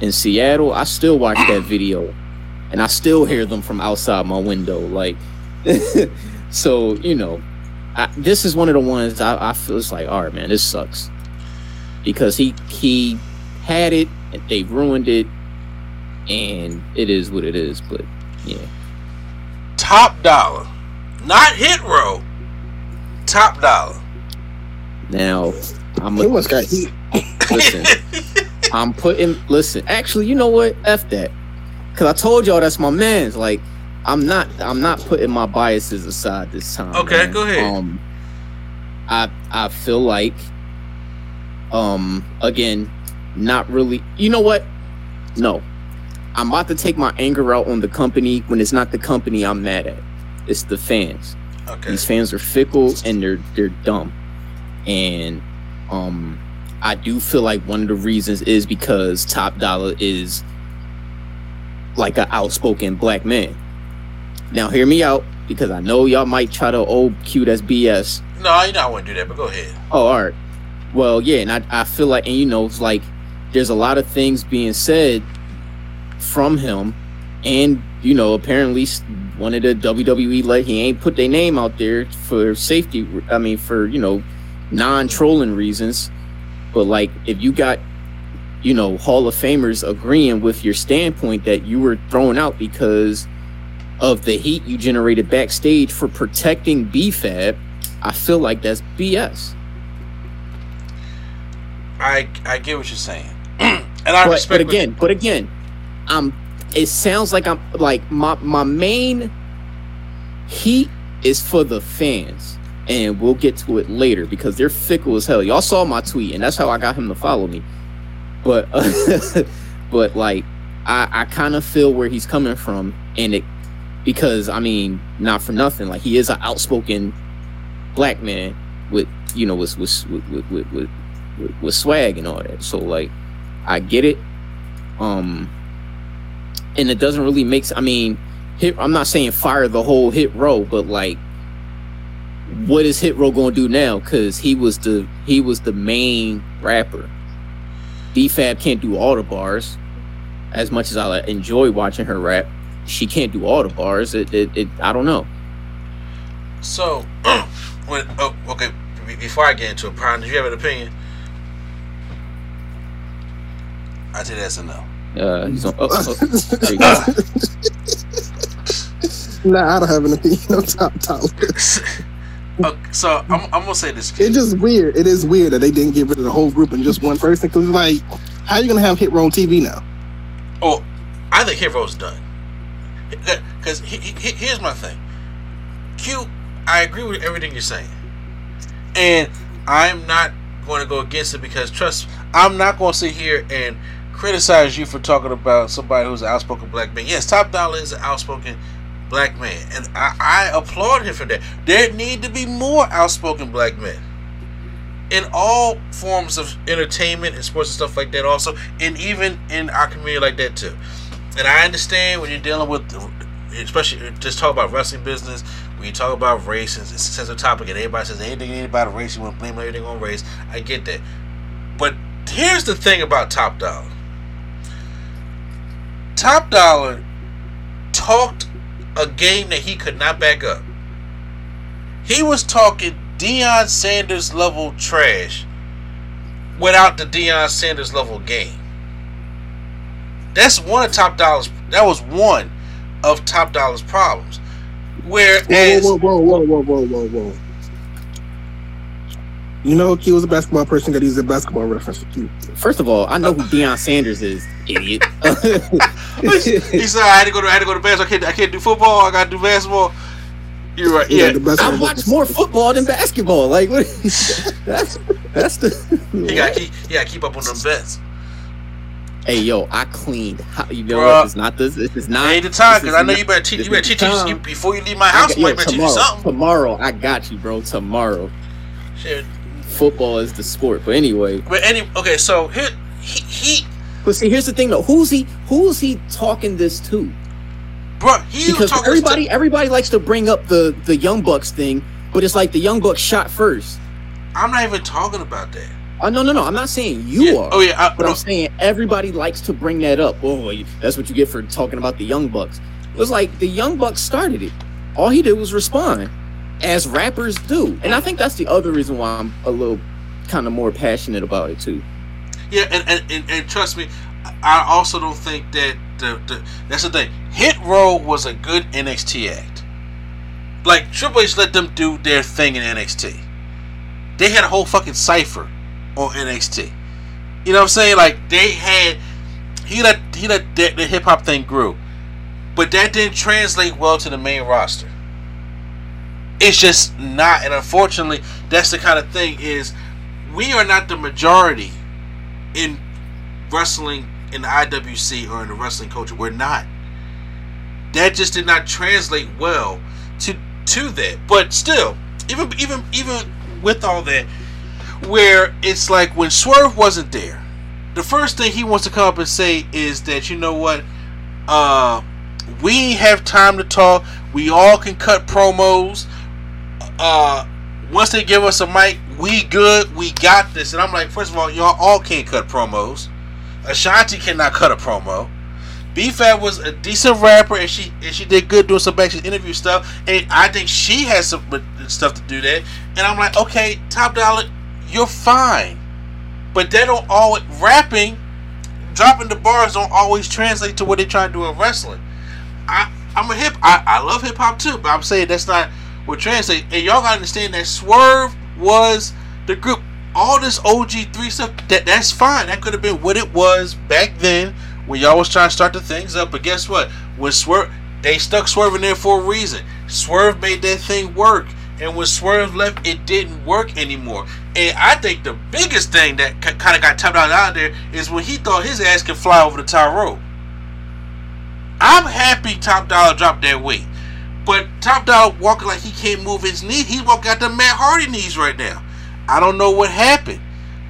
in Seattle, I still watch that video and I still hear them from outside my window. Like, so, you know, I, this is one of the ones I, I feel it's like, all right, man, this sucks. Because he he had it and they ruined it and it is what it is. But yeah. Top dollar. Not hit row. Top dollar. Now I'm He a, must got heat. listen. I'm putting listen. Actually, you know what? F that. Cause I told y'all that's my man's. Like, I'm not. I'm not putting my biases aside this time. Okay, man. go ahead. Um, I I feel like, um, again, not really. You know what? No, I'm about to take my anger out on the company when it's not the company I'm mad at. It's the fans. Okay. These fans are fickle and they're they're dumb. And um I do feel like one of the reasons is because Top Dollar is like an outspoken black man. Now hear me out because I know y'all might try to oh cute as BS. No, you know I wouldn't do that, but go ahead. Oh, all right. Well, yeah, and I, I feel like, and you know, it's like there's a lot of things being said from him, and you know, apparently one of the WWE like he ain't put their name out there for safety. I mean, for you know, non-trolling reasons. But like, if you got, you know, Hall of Famers agreeing with your standpoint that you were thrown out because of the heat you generated backstage for protecting BFAB, I feel like that's BS. I I get what you're saying, and I but, respect. But again, but again, I'm. It sounds like I'm like my my main heat is for the fans, and we'll get to it later because they're fickle as hell. Y'all saw my tweet, and that's how I got him to follow me. But uh, but like I I kind of feel where he's coming from, and it because I mean not for nothing, like he is an outspoken black man with you know with with with with, with, with swag and all that. So like, I get it. Um, and it doesn't really make. I mean, hit. I'm not saying fire the whole hit row, but like, what is hit row going to do now? Because he was the he was the main rapper. B-Fab can't do all the bars. As much as I enjoy watching her rap, she can't do all the bars. It, it, it I don't know. So, when oh, okay, before I get into it, Prime, do you have an opinion? I say that's a no. Uh, he's on. Oh, oh, there you go. nah, I don't have an opinion on top dollar. okay, so I'm, I'm gonna say this. It's just weird. It is weird that they didn't get rid of the whole group and just one person. Because like, how are you gonna have Hit Row on TV now? Oh, I think Hit Row's done. Because he, he, here's my thing. Q, I agree with everything you're saying, and I'm not going to go against it because trust, I'm not going to sit here and criticize you for talking about somebody who's an outspoken black man. Yes, Top Dollar is an outspoken black man, and I, I applaud him for that. There need to be more outspoken black men in all forms of entertainment and sports and stuff like that. Also, and even in our community like that too. And I understand when you're dealing with, especially just talk about wrestling business. When you talk about race, it's a sensitive topic, and everybody says anything about race, you want to blame everything on race. I get that, but here's the thing about Top Dollar. Top Dollar talked a game that he could not back up. He was talking Deion Sanders level trash without the Deion Sanders level game. That's one of Top Dollar's. That was one of Top Dollar's problems. Whereas, whoa, whoa, whoa, whoa, whoa, whoa, whoa, whoa. You know, he was a basketball person that he's a basketball reference. First of all, I know who Deion Sanders is, idiot. he said I had to go to I had to go to basketball. I can't I can't do football. I gotta do basketball. You're right. Yeah, yeah I watch more football than basketball. Like what, that's that's the. He got keep yeah keep up on them bets. Hey yo, I cleaned. You know Bruh, what? It's not this. This is not. Ain't the time because I know you better teach. You better teach you before you leave my house. Got, yo, better tomorrow, teach you something. Tomorrow, I got you, bro. Tomorrow. Shit. Football is the sport, but anyway. But any okay, so here he, he But see, here's the thing though. Who's he? Who's he talking this to? Bro, he because everybody to, everybody likes to bring up the the Young Bucks thing, but it's like the Young Bucks shot first. I'm not even talking about that. Oh no no no! I'm not saying you yeah. are. Oh yeah, I, but no. I'm oh. saying everybody likes to bring that up. Oh, that's what you get for talking about the Young Bucks. It was like the Young Bucks started it. All he did was respond, as rappers do, and I think that's the other reason why I'm a little kind of more passionate about it too. Yeah, and and, and, and trust me, I also don't think that the, the that's the thing. Hit Row was a good NXT act. Like Triple H let them do their thing in NXT. They had a whole fucking cipher on NXT. You know what I'm saying? Like they had he let he let the, the hip hop thing grew, but that didn't translate well to the main roster. It's just not, and unfortunately, that's the kind of thing is we are not the majority in wrestling in the IWC or in the wrestling culture. We're not. That just did not translate well to to that. But still, even even even with all that, where it's like when Swerve wasn't there, the first thing he wants to come up and say is that you know what, uh, we have time to talk. We all can cut promos. Uh, once they give us a mic, we good. We got this. And I'm like, first of all, y'all all can't cut promos. Ashante cannot cut a promo. B Fab was a decent rapper, and she and she did good doing some backstage interview stuff. And I think she has some stuff to do that. And I'm like, okay, Top Dollar, you're fine. But they don't always rapping dropping the bars don't always translate to what they try to do in wrestling. I I'm a hip I, I love hip hop too, but I'm saying that's not what translate. And y'all gotta understand that Swerve was the group. All this OG three stuff that that's fine. That could have been what it was back then when y'all was trying to start the things up. But guess what? When Swerve they stuck Swerve in there for a reason. Swerve made that thing work. And when Swerve left, it didn't work anymore. And I think the biggest thing that kind of got tapped out out there is when he thought his ass could fly over the top rope. I'm happy Top Dollar dropped that weight. But Top Dollar walking like he can't move his knee. He walking out the Matt Hardy knees right now. I don't know what happened.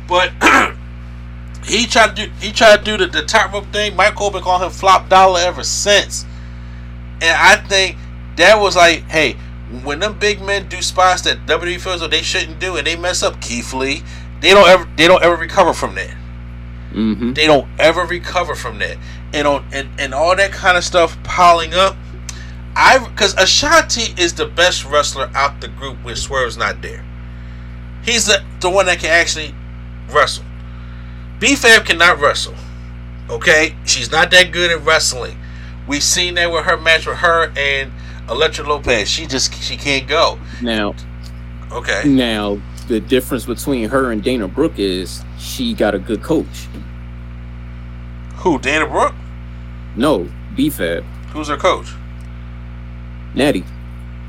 But he tried to do he tried to do the, the top rope thing. Mike Cole been calling him flop dollar ever since. And I think that was like, hey, when them big men do spots that WWE feels like they shouldn't do and they mess up Keith Lee, they don't ever they don't ever recover from that. Mm-hmm. They don't ever recover from that. And on and, and all that kind of stuff piling up. I because Ashante is the best wrestler out the group when Swerve's not there. He's the, the one that can actually wrestle. B-Fab cannot wrestle. Okay? She's not that good at wrestling. We've seen that with her match with her and Elektra Lopez. She just she can't go. Now, Okay. now the difference between her and Dana Brooke is she got a good coach. Who? Dana Brooke? No, B-Fab. Who's her coach? Natty.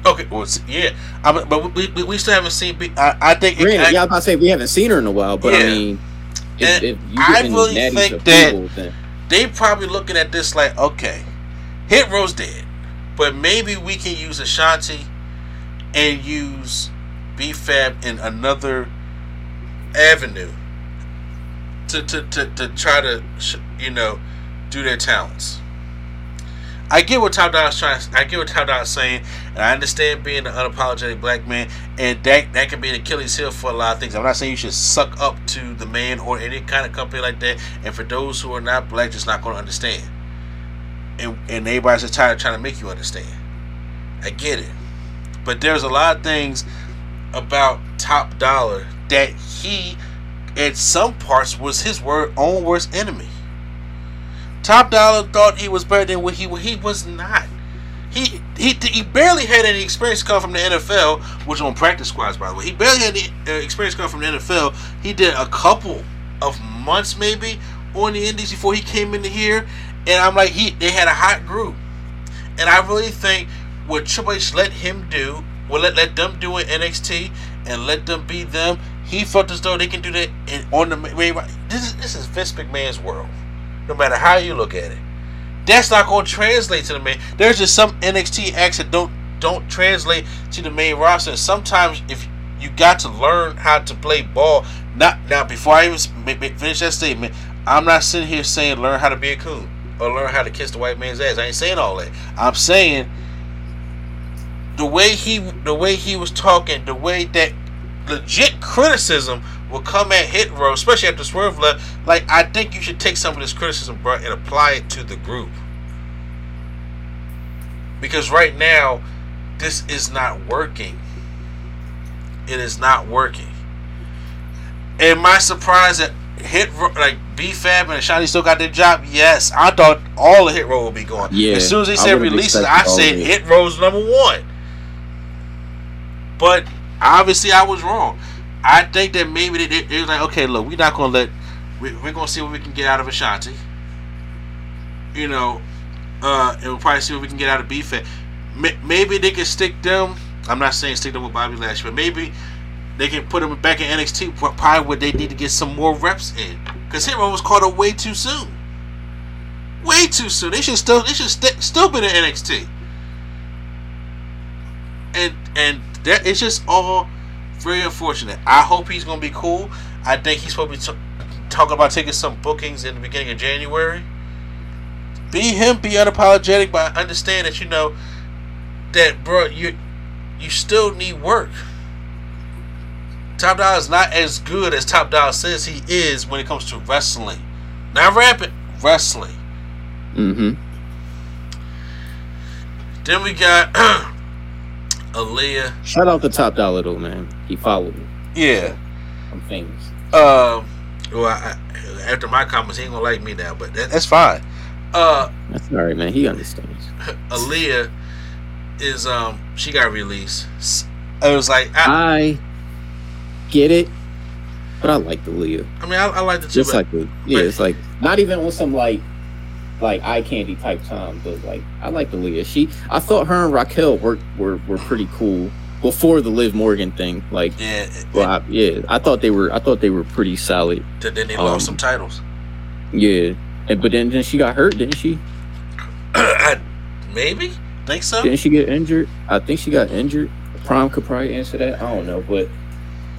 Okay, well, yeah, I mean, but we, we, we still haven't seen. I, I think. Granted, I, yeah, I was about to say we haven't seen her in a while, but Yeah. I mean, if, if I really Natty's think that- then they probably looking at this like, okay, Hit Row's dead, but maybe we can use Ashante and use B-Fab in another avenue to to, to, to try to you know do their talents. I get what Top Dog's trying. I get what Top Dog's saying, and I understand being an unapologetic black man, and that that can be an Achilles heel for a lot of things. I'm not saying you should suck up to the man or any kind of company like that. And for those who are not black, just not going to understand, and and everybody's just tired of trying to make you understand. I get it, but there's a lot of things about Top Dollar that he, at some parts, was his word own worst enemy. Top Dollar thought he was better than what he he was not. He he he barely had any experience come from the NFL, which on practice squads by the way. He barely had any uh, experience come from the NFL. He did a couple of months maybe on the Indies before he came into here, and I'm like he they had a hot group, and I really think what Triple H let him do, well let let them do in NXT and let them be them. He felt as though they can do that on the main. This is this is Vince McMahon's world no matter how you look at it. That's not going to translate to the main. There's just some NXT acts that don't don't translate to the main roster. Sometimes if you got to learn how to play ball. Not now. Before I even finish that statement, I'm not sitting here saying learn how to be a coon or learn how to kiss the white man's ass. I ain't saying all that. I'm saying the way he the way he was talking, the way that legit criticism will come at Hit Row, especially after Swerve left. Like I think you should take some of this criticism, bro, and apply it to the group. Because right now, this is not working. It is not working. Am I surprised that Hit Row, like B Fab and Shiny still got their job? Yes, I thought all of Hit Row would be gone. Yeah, as soon as they said releases, I said. Hit Row's number one. But obviously, I was wrong. I think that maybe they, was like, okay, look, we're not gonna let, we, we're gonna see what we can get out of Ashante. You know, uh, and we'll probably see what we can get out of B Fab. Maybe they can stick them. I'm not saying stick them with Bobby Lashley, but maybe they can put them back in NXT. Probably where they need to get some more reps in, because Hit Row was called up way too soon. Way too soon. They should still they should st- still been in NXT. And and that it's just all very unfortunate. I hope he's gonna be cool. I think he's supposed to be t- talking about taking some bookings in the beginning of January. Be him, be unapologetic, but understand that you know that, bro, you you still need work. Top Dollar is not as good as Top Dollar says he is when it comes to wrestling. Not rapping, wrestling. Mm-hmm. Then we got Aliyah. Shout out to Top Dollar though, man. He followed me. Yeah. I'm famous. Um. Well, I, I, after my comments, he ain't gonna like me now, but that, that's fine. Uh, That's all right, man. He understands. Aliyah is um she got released. It was like I, I get it, but I like the Leah. I mean I, I like the two, Just but like the yeah, but- it's like not even on some like like eye candy type time, but like I like the Leah. She I thought her and Raquel were were, were pretty cool before the Liv Morgan thing. Like yeah, well, I, yeah, I thought they were I thought they were pretty solid. then they um, lost some titles. Yeah. And but then, then she got hurt, didn't she? I, maybe think so. Didn't she get injured? I think she got injured. Prime could probably answer that. I don't know, but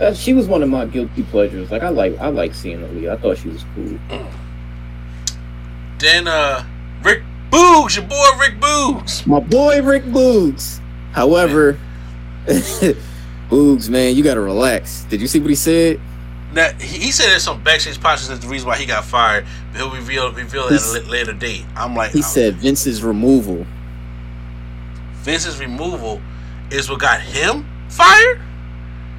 uh, she was one of my guilty pleasures. Like I like I like seeing Aliyah. I thought she was cool. Then uh Rick Boogs, your boy Rick Boogs. My boy Rick Boogs. However, Boogs, man, you gotta relax. Did you see what he said? Now he, he said there's some backstage politics that's the reason why he got fired. But he'll reveal reveal that at a later date. I'm like, He oh, said Vince's removal. Vince's removal is what got him fired.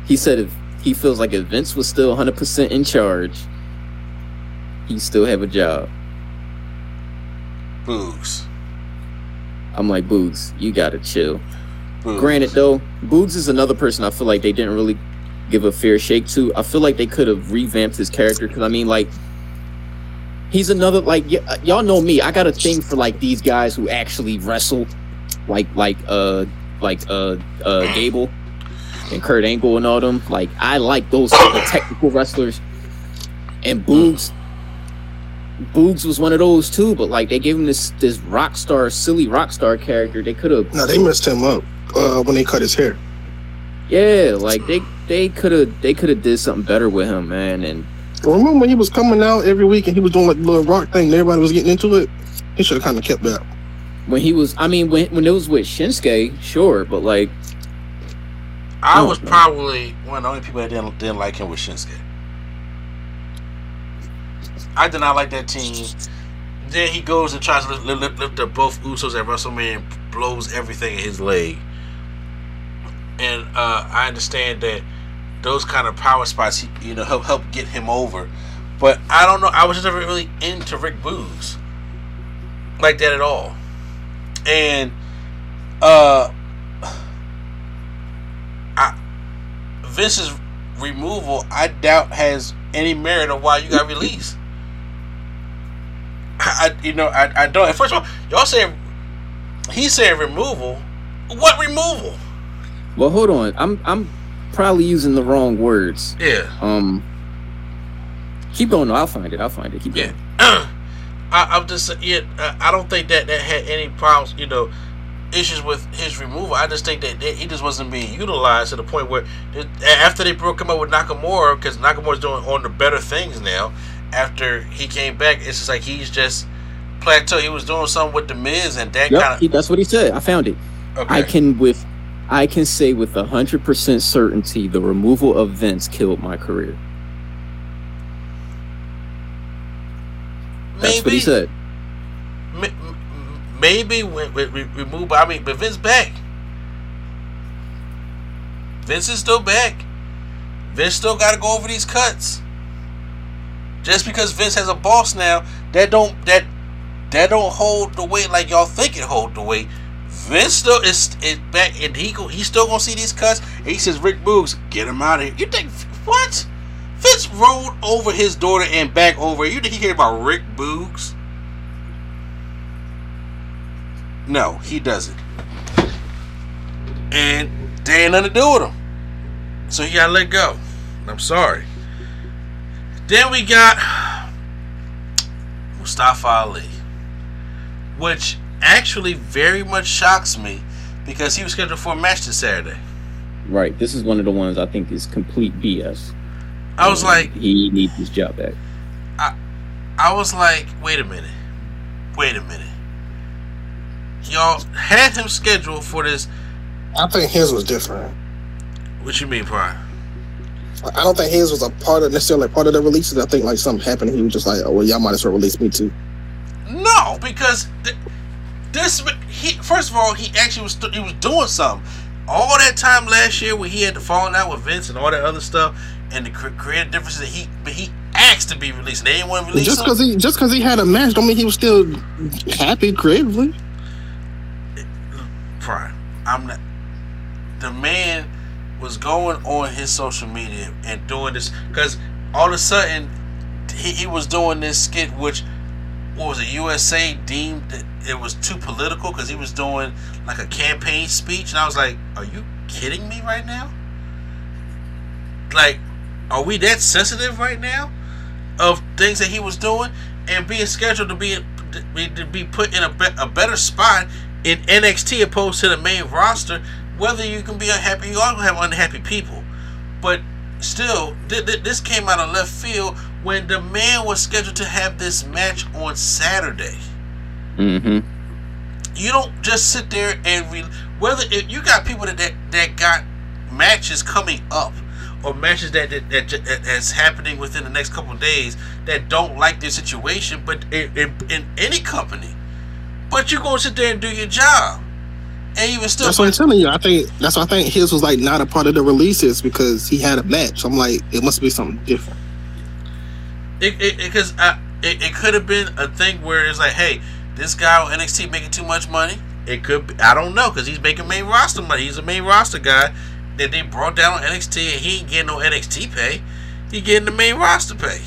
He said if he feels like if Vince was still 100% in charge, he'd still have a job. Boogs. I'm like, Boogs, you gotta chill. Boogs. Granted, though, Boogs is another person I feel like they didn't really give a fair shake to. I feel like they could have revamped his character because I mean, like, he's another like y- y'all know me. I got a thing for like these guys who actually wrestle, like like uh like uh uh Gable and Kurt Angle and all them. Like I like those type of technical wrestlers. And Boogs, Boogs was one of those too. But like they gave him this this rock star, silly rock star character. They could have No, they messed him up uh, when they cut his hair. Yeah, like they they could have they could have did something better with him, man. And Remember when he was coming out every week and he was doing like the little rock thing and everybody was getting into it? He should have kind of kept that. when he was, I mean, when when it was with Shinsuke, sure, but like, I Oh, was no. probably one of the only people that didn't didn't like him with Shinsuke. I did not like that team. Then he goes and tries to lift, lift, lift up both Usos at WrestleMania and blows everything in his leg. And uh, I understand that those kind of power spots, you know, help help get him over. But I don't know. I was just never really into Rick Boogs like that at all. And uh, I Vince's removal, I doubt has any merit of why you got released. I, you know, I, I don't. First of all, y'all saying he's saying removal. What removal? Well, hold on, I'm I'm probably using the wrong words. Yeah, Um, keep going. I'll find it. I'll find it. Keep yeah. going. I, I'm just yeah. uh, I don't think that that had any problems. You know, issues with his removal. I just think that, that he just wasn't being utilized to the point where it- after they broke him up with Nakamura, because Nakamura's doing on the better things now. After he came back, it's just like he's just plateau. He was doing something with the Miz, and that Yep, kind of. that's what he said. I found it. okay. I can with, I can say with hundred percent certainty, the removal of Vince killed my career. That's maybe what he said. maybe when, re- remove. I mean, but Vince back. Vince is still back. Vince still got to go over these cuts. Just because Vince has a boss now, that don't that that don't hold the weight like y'all think it hold the weight. Vince still is, is back, and he go, he's still gonna see these cuts. And he says, "Rick Boogs, get him out of here." You think what? Vince rolled over his daughter and back over. You think he cared about Rick Boogs? No, he doesn't. And they ain't nothing to do with him. So he gotta let go. I'm sorry. Then we got Mustafa Ali. Which actually very much shocks me because he was scheduled for a match this Saturday. Right. This is one of the ones I think is complete BS. I was like, he needs his job back. I I was like, wait a minute. Wait a minute. Y'all had him scheduled for this. I think his was different. What you mean, Prime? I don't think his was a part of necessarily part of the releases. I think like something happened. He was just like, oh well, y'all might as well release me too. No, because th- this he first of all he actually was he was doing something. All that time last year when he had to falling out with Vince and all that other stuff and the creative differences that he but he asked to be released. They didn't want to release Just because he just because he had a match, don't mean he was still happy creatively. Prime. I'm not. The man was going on his social media and doing this because all of a sudden he, he was doing this skit, which what was it? USA deemed that it was too political because he was doing like a campaign speech, and I was like, "Are you kidding me right now? Like, are we that sensitive right now of things that he was doing and being scheduled to be to be, put in a, be, a better spot in NXT opposed to the main roster? Whether you can be unhappy, you all have unhappy people, but still, th- th- this came out of left field when the man was scheduled to have this match on Saturday. Mm-hmm. You don't just sit there and re- whether if you got people that, that that got matches coming up or matches that that, that that that's happening within the next couple of days that don't like their situation, but in, in, in any company, but you're gonna sit there and do your job, and even still, That's what I'm telling you. I think that's why I think his was like not a part of the releases because he had a match. I'm like, it must be something different. It because it, it, it could have been a thing where it's like, hey, this guy on NXT making too much money. It could be, I don't know because he's making main roster money. He's a main roster guy that they brought down on NXT and he ain't getting no NXT pay. He getting the main roster pay.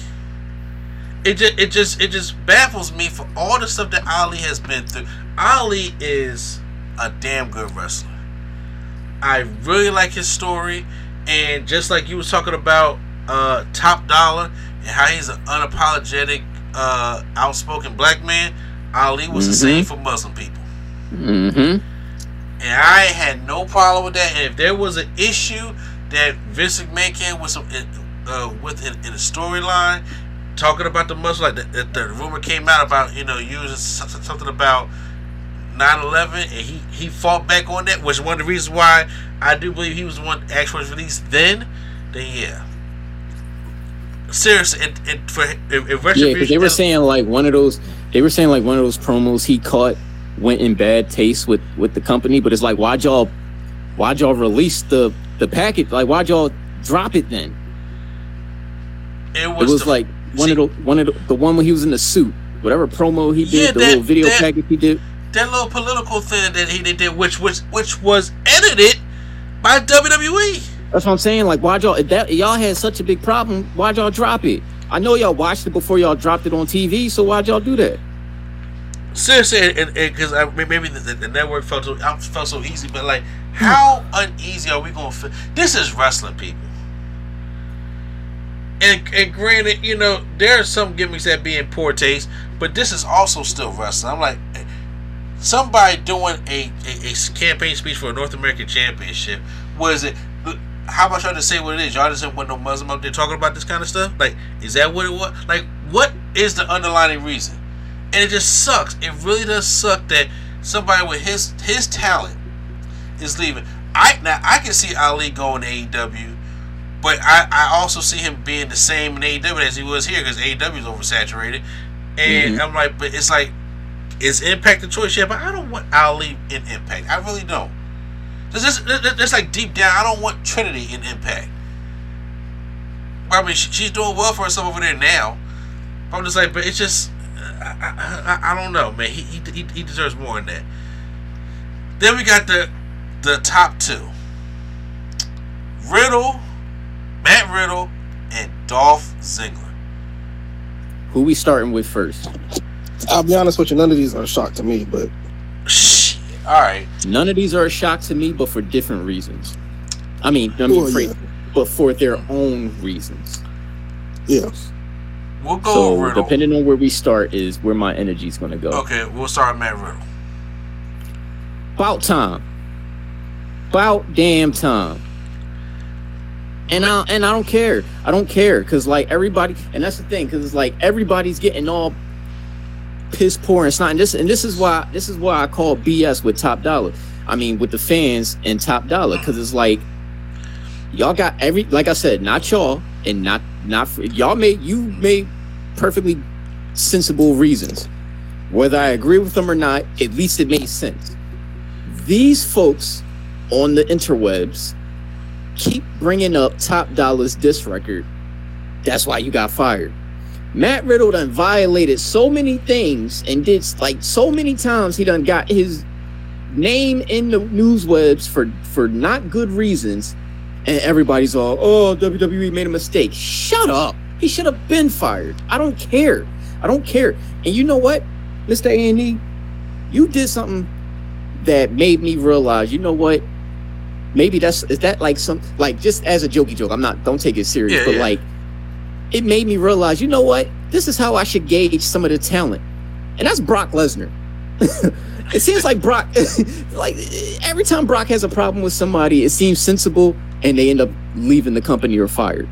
It just it just it just baffles me for all the stuff that Ali has been through. Ali is a damn good wrestler. I really like his story, and just like you was talking about uh, Top Dollar and how he's an unapologetic, uh, outspoken black man, Ali was the Mhm. same for Muslim people, Mm-hmm. and I had no problem with that. And if there was an issue that Vince McMahon came with some uh, with in, in a storyline, talking about the Muslim, like the, the, the rumor came out about you know using something about 9-11 and he, he fought back on that which is one of the reasons why I do believe he was the one actually was released then then yeah seriously and, and for if, if Yeah, because they were saying like one of those. They were saying like one of those promos he caught went in bad taste with with the company. But it's like, why'd y'all, why'd y'all release the the package? Like, why'd y'all drop it then? it It was, was the- like one see, of the one of the, the one when he was in the suit, whatever promo he did, Yeah, the that- little video that- package he did. that little political thing that he did which which which was edited by WWE That's what I'm saying. Like, why'd y'all if that y'all had such a big problem? Why'd y'all drop it? I know y'all watched it before y'all dropped it on TV, so why'd y'all do that? seriously and because maybe the, the, the network felt so felt so easy but like hmm. how uneasy are we gonna feel this is wrestling people and, and granted you know there are some gimmicks that be in poor taste but this is also still wrestling i'm like eh, somebody doing a, a, a campaign speech for a north american championship was it how about y'all just say what it is y'all just didn't want no muslim up there talking about this kind of stuff like is that what it was like what is the underlying reason and it just sucks. It really does suck that somebody with his his talent is leaving. I now I can see Ali going to AEW, but I, I also see him being the same in AEW as he was here because AEW is oversaturated. And mm-hmm. I'm like, but it's like, is Impact the choice? Yeah, but I don't want Ali in Impact. I really don't. This is that's like deep down. I don't want Trinity in Impact. But I mean, she, she's doing well for herself over there now. But I'm just like, but it's just. I, I, I don't know, man. He, he he deserves more than that. Then we got the the top two: Riddle, Matt Riddle, and Dolph Ziggler. Who we starting with first? I'll be honest with you, none of these are a shock to me, but Shit. All right. None of these are a shock to me, but for different reasons. I mean, I mean, Well, for- yeah. but for their own reasons. yeah. We'll go so with Riddle. depending on where we start is where my energy is gonna go. Okay, we'll start with Matt Riddle. About time. About damn time. And I and I don't care. I don't care because like everybody, and that's the thing because it's like everybody's getting all piss poor and snot. And this and this is why this is why I call BS with Top Dollar. I mean with the fans and Top Dollar because it's like y'all got every like I said, not y'all and not not for, y'all made you made perfectly sensible reasons. Whether I agree with them or not, at least it made sense. These folks on the interwebs keep bringing up Top Dollar's diss record. That's why you got fired. Matt Riddle done violated so many things and did like so many times he done got his name in the news webs for for not good reasons and everybody's all oh WWE made a mistake. Shut up. He should have been fired. I don't care. I don't care. And you know what, Mr. Andy, you did something that made me realize, you know what? Maybe that's is that like some like just as a jokey joke. I'm not don't take it serious, Yeah, but yeah. like it made me realize, you know what? This is how I should gauge some of the talent. And that's Brock Lesnar. it seems like Brock like every time Brock has a problem with somebody, it seems sensible and they end up leaving the company or fired.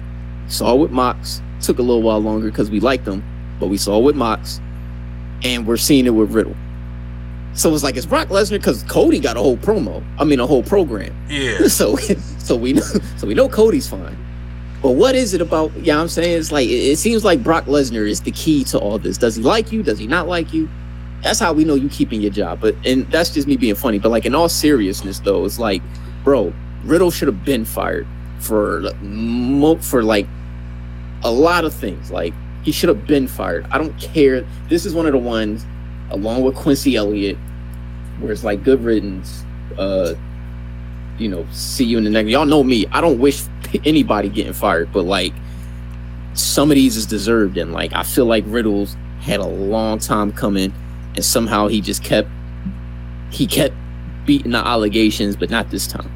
Saw with Mox, took a little while longer because we liked them, but we saw with Mox, and we're seeing it with Riddle. So it's like it's Brock Lesnar because Cody got a whole promo. I mean a whole program. Yeah. so so we know so we know Cody's fine. But what is it about? Yeah, I'm saying it's like it, seems like Brock Lesnar is the key to all this. Does he like you? Does he not like you? That's how we know you keeping your job. But and that's just me being funny. But like in all seriousness though, it's like, bro, Riddle should have been fired for for like a lot of things. Like he should have been fired. I don't care. This is one of the ones, along with Quincy Elliott, where it's like good riddance. Uh, you know, see you in the next. Y'all know me. I don't wish anybody getting fired, but like some of these is deserved, and like I feel like Riddle's had a long time coming, and somehow he just kept he kept beating the allegations, but not this time.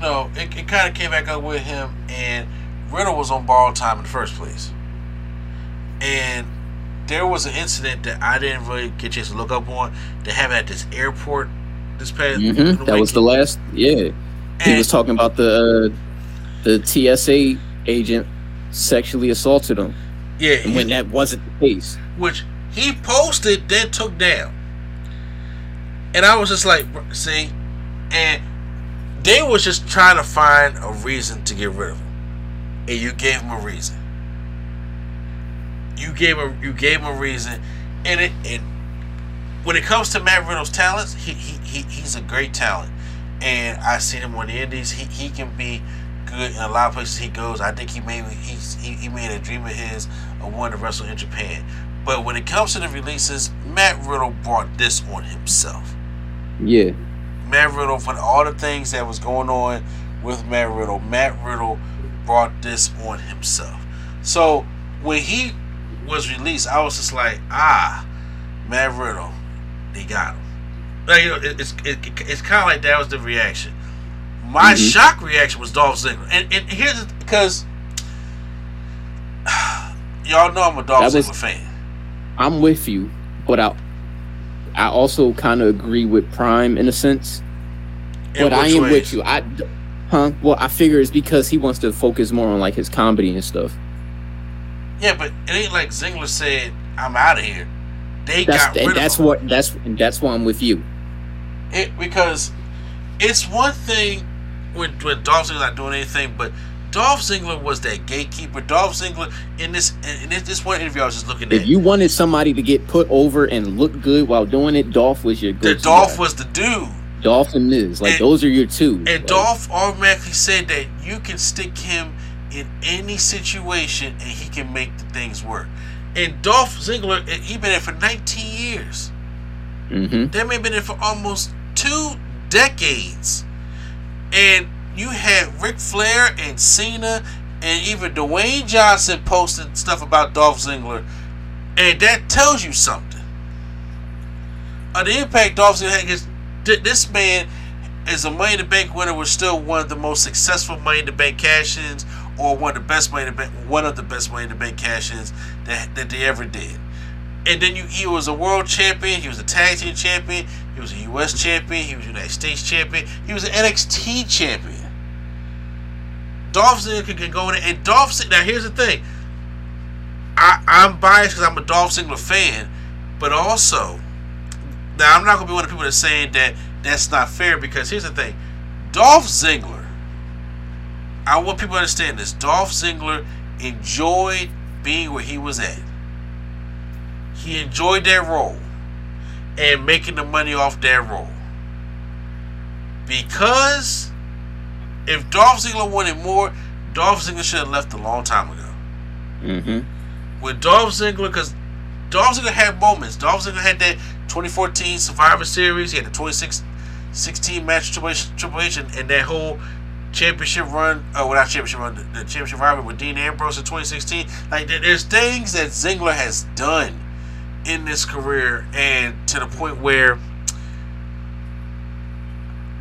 No, it, it kind of came back up with him, and Riddle was on borrowed time in the first place. And there was an incident that I didn't really get a chance to look up on that happened at this airport this past. hmm That was the last. Yeah, he was talking about the uh, the TSA agent sexually assaulted him, Yeah, and when that wasn't the case. which he posted, then took down. And I was just like, see, and they was just trying to find a reason to get rid of him, and you gave him a reason. You gave him, you gave him a reason, and it and when it comes to Matt Riddle's talents, he, he, he he's a great talent, and I seen him on the Indies. He he can be good in a lot of places he goes. I think he made he he made a dream of his of wanting to wrestle in Japan. But when it comes to the releases, Matt Riddle brought this on himself. Yeah, Matt Riddle, for all the things that was going on with Matt Riddle, Matt Riddle brought this on himself. So when he was released, I was just like, ah, Matt Riddle, they got him. Like, you know, it, it's it, it's kind of like that was the reaction. My Mhm. shock reaction was Dolph Ziggler, and, and here's because y'all know I'm a Dolph was- Ziggler fan. I'm with you, but I I also kind of agree with Prime in a sense. In but I am ways? with you. I huh? Well, I figure it's because he wants to focus more on like his comedy and stuff. Yeah, but it ain't like Ziggler said, "I'm out of here." They That's got rid and of that's him. what that's and that's why I'm with you. it because it's one thing when when Dolph Ziggler not doing anything, but Dolph Ziggler was that gatekeeper. Dolph Ziggler in this in this, this one interview I was just looking If at. you wanted somebody to get put over and look good while doing it, Dolph was your the Dolph guy. was the dude, Dolph and Miz. Like And- those are your two. and Like, Dolph automatically said that you can stick him in any situation and he can make the things work. And Dolph Ziggler, he been there for 19 years. mhm. They may have been there for almost two decades. And you had Ric Flair and Cena and even Dwayne Johnson posting stuff about Dolph Ziggler. And that tells you something. Uh, the impact Dolph Ziggler had is th- this man is a Money in the Bank winner was still one of the most successful Money in the Bank cash-ins or one of the best Money in the Bank one of the best Money in the Bank cash-ins that, that they ever did. And then you, he was a world champion. He was a tag team champion. He was a U.S. champion. He was a United States champion. He was an NXT champion. Dolph Ziggler can, can go in there. And Dolph Ziggler, now here's the thing. I, I'm biased because I'm a Dolph Ziggler fan, but also, now I'm not going to be one of the people that's saying that that's not fair because here's the thing. Dolph Ziggler, I want people to understand this. Dolph Ziggler enjoyed being where he was at he enjoyed that role and making the money off that role. Because if Dolph Ziggler wanted more, Dolph Ziggler should have left a long time ago. Mhm. with Dolph Ziggler, because Dolph Ziggler had moments. Dolph Ziggler had that 2014 Survivor Series. He had the 2016 match Triple H, Triple H and, and that whole championship run, uh, without championship run, the, the championship rivalry with Dean Ambrose in 2016. Like, there's things that Ziggler has done in this career, and to the point where,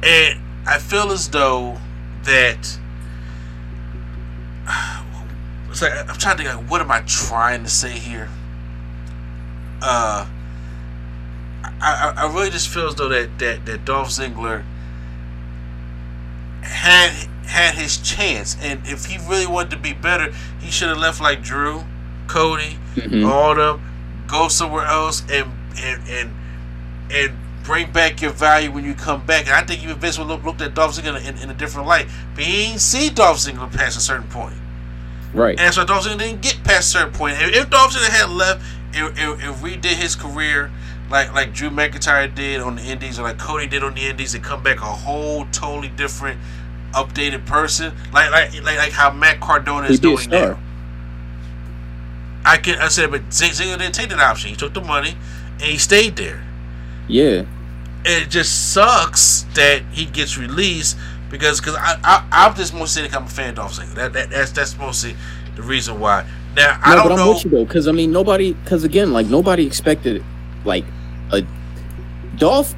and I feel as though that. It's like I'm trying to think. Like, what am I trying to say here? Uh, I, I, really just feel as though that that that Dolph Ziggler had had his chance, and if he really wanted to be better, he should have left like Drew, Cody, Mhm. all them, go somewhere else, and and and and bring back your value when you come back. And I think even Vince would look, looked at Dolph Ziggler in, in a different light, but he ain't see Dolph Ziggler past a certain point. Right. And so Dolph Ziggler didn't get past a certain point. If, if Dolph Ziggler had left and, and, and redid his career like like Drew McIntyre did on the Indies or like Cody did on the Indies and come back a whole totally different, updated person, like like like, like how Matt Cardona is He'd be a doing now. I can I said, but Z- Ziggler didn't take that option. He took the money and he stayed there. Yeah. It just sucks that he gets released because because I, I I'm just mostly saying I'm a fan of Dolph Ziggler. That, that that's that's mostly the reason why. Now I no, don't but I'm know. with you though, because I mean, nobody, because again, like nobody expected, like a Dolph.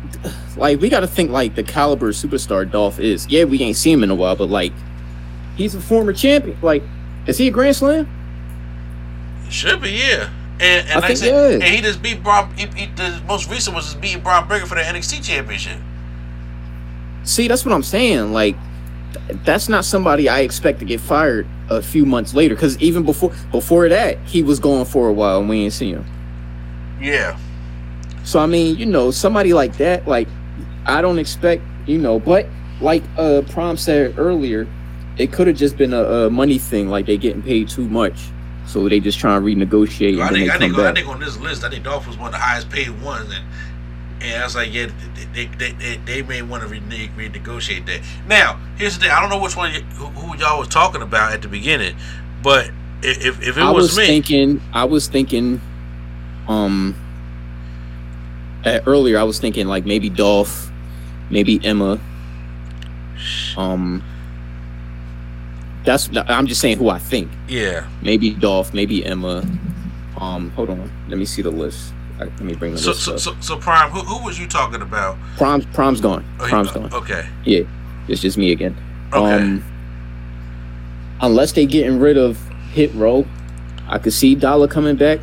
Like we got to think like the caliber of superstar Dolph is. Yeah, we ain't seen him in a while, but like he's a former champion. Like, is he a Grand Slam? Should be, yeah. And, and I like think, said, yeah. and he just beat Bron. He, he, the most recent was just beating Bron Breakker for the NXT championship. See, that's what I'm saying. Like, th- that's not somebody I expect to get fired a few months later. Because even before before that, he was going for a while and we ain't seen him. Yeah, So I mean, you know, somebody like that, like I don't expect, you know, but like uh Prom said earlier, it could have just been a, a money thing, like they getting paid too much, so they just trying to renegotiate I think I think I think on this list, I think Dolph was one of the highest paid ones, and and I was like, yeah, they they, they, they may want to rene- renegotiate that. Now, here's the thing: I don't know which one you, who, y'all was talking about at the beginning, but if if, it I was, was me, thinking, I was thinking, um, earlier I was thinking like maybe Dolph, maybe Emma, um. That's I'm just saying who I think. yeah. maybe Dolph, maybe Emma. Um, hold on, let me see the list. Let me bring the So list so, up. so so Prime, who, who was you talking about? Prom's Prom's gone. Oh, Prom's gone. Okay, Yeah, it's just me again. okay. Um, unless they getting rid of Hit Row, I could see Dollar coming back.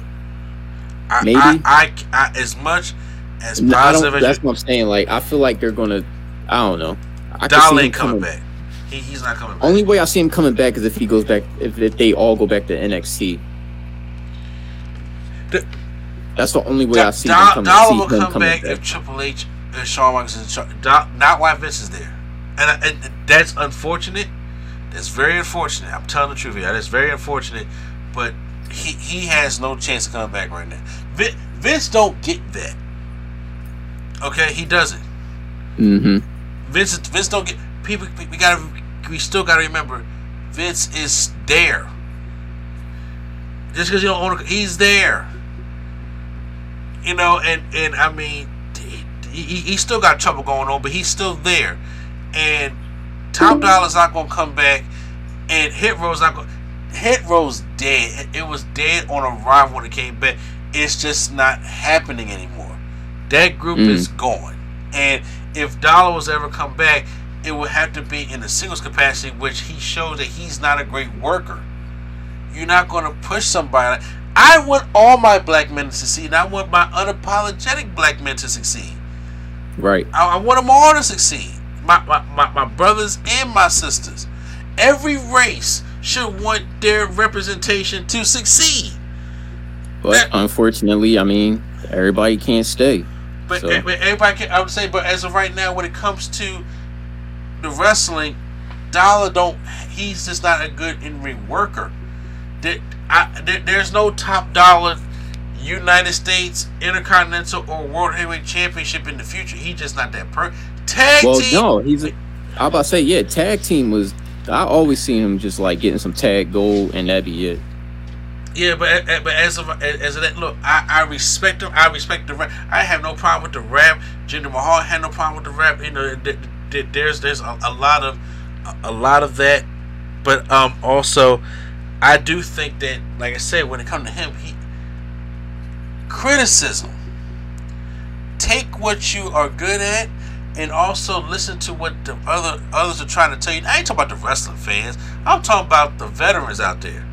I, maybe. I, I, I as much as No, I positive don't, as that's you, what I'm saying. Like I feel like they're gonna. I don't know. I Dollar ain't coming back. He, he's not coming back. Only way I see him coming back is if he goes back. If, if they all go back to NXT. The- That's the only way I see Do- them coming, Dollar will come back, back. if Triple H and Shawn Michaels is in charge. Not why Vince is there, and, and that's unfortunate. That's very unfortunate. I'm telling the truth here. That's very unfortunate. But he he has no chance of coming back right now. Vince, Vince don't get that. Okay, he doesn't. Mm-hmm. Vince Vince don't get people. We, we gotta we still gotta remember, Vince is there. Just because you don't own, a, he's there. You know, and and I mean, he, he, he still got trouble going on, but he's still there. And Top Dollar's not gonna come back, and Hit Row's not gonna. Hit Row's dead. It was dead on arrival when it came back. It's just not happening anymore. That group Mm. is gone. And if Dollar was ever come back, it would have to be in a singles capacity, which he shows that he's not a great worker. You're not going to push somebody. I want all my black men to succeed, and I want my unapologetic black men to succeed. Right. I, I want them all to succeed. My, my, my, my brothers and my sisters. Every race should want their representation to succeed. But That- unfortunately, I mean, everybody can't stay. But, So- but everybody can, I would say, but as of right now, when it comes to the wrestling, Dollar don't. He's just not a good in ring worker. There, I, there, there's no top dollar United States Intercontinental or World Heavyweight Championship in the future. He's just not that per. Tag Well, team. no, he's. A, I about to say, yeah, tag team was. I always seen him just like getting some tag gold, and that'd be it. Yeah, but eh, eh, but as of eh, as of that, look, I, I respect him. I respect the rap. I have no problem with the rap. Jinder Mahal had no problem with the rap. You know, there's there's a, a lot of a lot of that, but um also, I do think that, like I said, when it comes to him, he criticism. Take what you are good at, and also listen to what the other others are trying to tell you. I ain't talking about the wrestling fans. I'm talking about the veterans out there.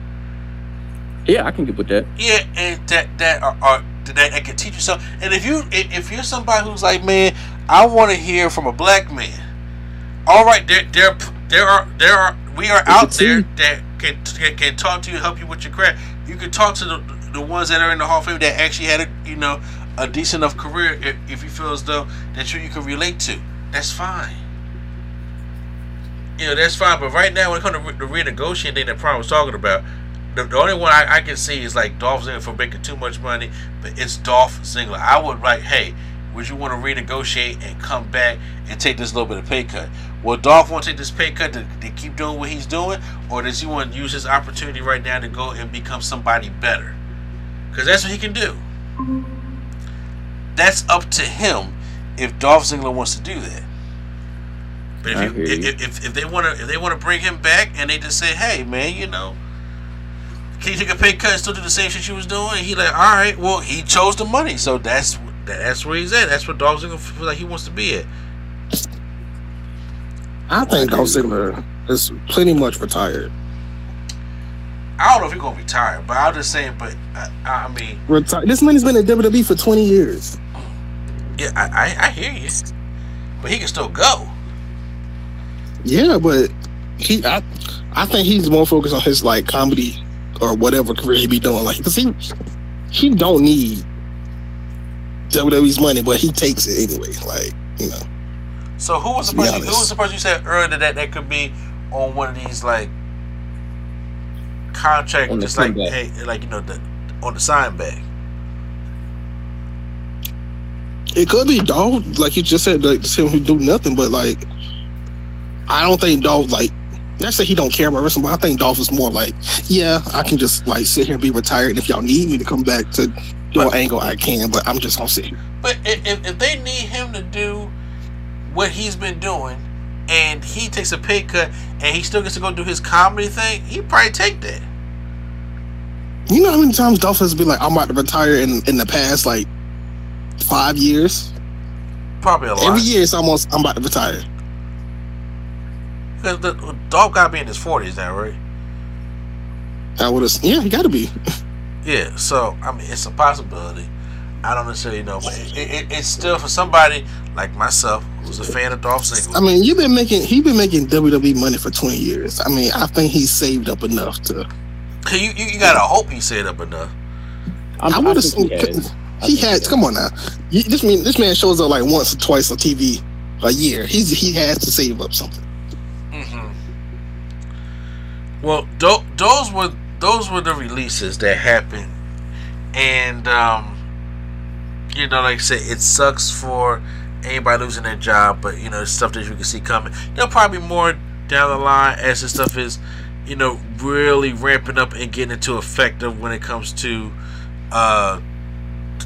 Yeah, I can get with that. Yeah, and that that are, are that, that can teach you something. And if you if you're somebody who's like, man, I want to hear from a black man. All right, there there there are there are we are out there that can, can can talk to you, help you with your craft. You can talk to the the ones that are in the Hall of Fame that actually had a you know a decent enough career. If, if you feel as though that you you can relate to, that's fine. You know that's fine. But right now, when it comes to the renegotiating thing that Prime was talking about, the, the only one I, I, can see is like Dolph Ziggler for making too much money, but it's Dolph Ziggler. I would like, hey, would you want to renegotiate and come back and take this little bit of pay cut? Will Dolph want to take this pay cut to, to keep doing what he's doing, or does he want to use his opportunity right now to go and become somebody better? Because that's what he can do. That's up to him if Dolph Ziggler wants to do that. But if, you, if, if, if they want to if they want to bring him back and they just say, hey man, you know can you take a pay cut and still do the same shit you was doing? And he like, all right, well, he chose the money, so that's that's where he's at. That's where Dolph Ziggler feels like he wants to be at. I think Dolph Ziggler is pretty much retired. I don't know if he's gonna retire, but I'm just saying. But uh, I, I mean, retire. This man's been in WWE for 20 years. Yeah, I, I, I hear you, but he can still go. Yeah, but he, I, I think he's more focused on his like comedy or whatever career he be doing. Like, cause he he don't need WWE's money, but he takes it anyway. Like, you know. So who was the person? Who was the person you said earlier that that could be on one of these like contract, just like hey, like you know, the, on the sign bag? It could be Dolph, like you just said, like him who do nothing, but like I don't think Dolph like not say he don't care about wrestling, but I think Dolph is more like, yeah, I can just like sit here and be retired. And if y'all need me to come back to an angle, I can. But I'm just gonna sit here. But if, if they need him to do what he's been doing, and he takes a pay cut, and he still gets to go do his comedy thing, he probably take that. You know how many times Dolph has been like, I'm about to retire in in the past like five years. Probably a lot. Every year it's almost I'm about to retire. Because the dog got to be in his forties now, right? I would have. Yeah, he got to be. yeah. So I mean, it's a possibility. I don't necessarily know, but it, it, it's still for somebody like myself who's a fan of Dolph Ziggler. I mean, you've been making he been making WWE money for twenty years. I mean, I think he's saved up enough to. You you, you gotta hope he saved up enough. I'm, i would assume He, has. he had. Come on now. this mean this man shows up like once or twice on TV a year. He's he has to save up something. Mhm. Well, th- those were those were the releases that happened, and um, you know, like I said, it sucks for anybody losing their job, but you know, stuff that you can see coming. There'll probably be more down the line as this stuff is, you know, really ramping up and getting into effective when it comes to uh,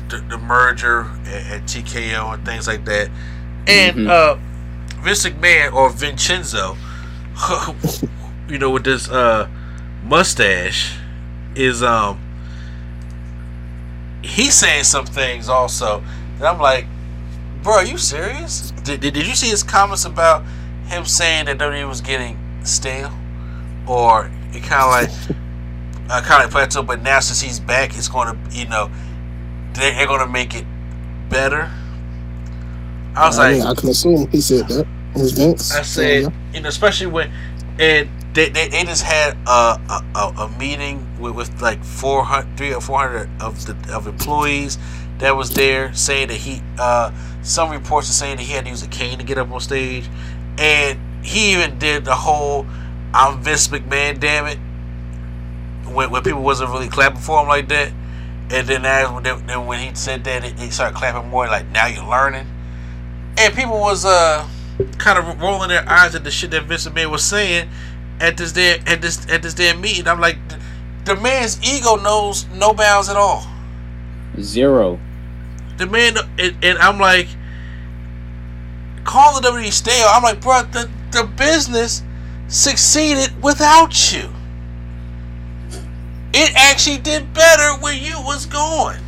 the, the merger at, TKO and things like that. And mm-hmm. uh, Vince McMahon or Vincenzo. you know, with this uh mustache is um he's saying some things also and I'm like, bro, are you serious? Did, did, did you see his comments about him saying that WWE was getting stale? Or it kind of like uh, kind of like plateau, but now since he's back, it's going to, you know, they're, they're going to make it better. I was I like, mean, I can assume he said that. I said, yeah. you know, especially when, and they, they, they just had a, a, a meeting with, with like 400, three or 400 of the of employees that was there saying that he, uh, some reports are saying that he had to use a cane to get up on stage. And he even did the whole, I'm Vince McMahon, damn it. When, when people wasn't really clapping for him like that. And then, as, then when he said that, they started clapping more like, now you're learning. And people was uh kind of rolling their eyes at the shit that Vince McMahon was saying at this damn at this at this damn meeting. I'm like, the man's ego knows no bounds at all. Zero. The man, and, and I'm like, call the WWE stale. I'm like, bro, the, the business succeeded without you. It actually did better where you was going.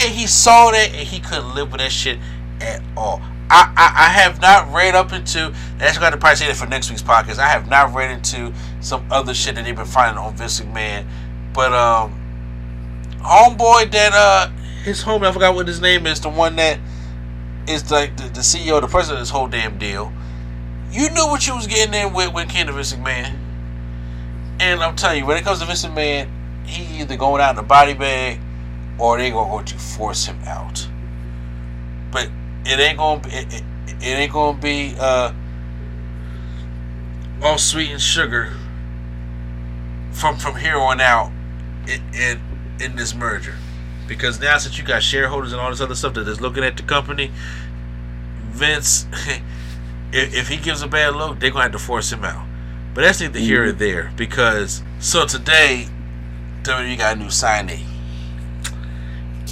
And he saw that and he couldn't live with that shit at all. I, I, I have not read up into that's gonna probably say that for next week's podcast. I have not read into some other shit that they've been finding on Vince McMahon. But um homeboy that uh his homie, I forgot what his name is, the one that is like the, the CEO, the president of this whole damn deal. You knew what you was getting in with when it came to Vince McMahon. And I'm telling you, when it comes to Vince McMahon, he either going out in a body bag or they gonna go to force him out. But it ain't gonna be it, it, it ain't gonna be uh all sweet and sugar from from here on out in in, in this merger. Because now since you got shareholders and all this other stuff that is looking at the company, Vince if, if he gives a bad look, they're gonna have to force him out. But that's neither here or there because so today WWE got a new signee.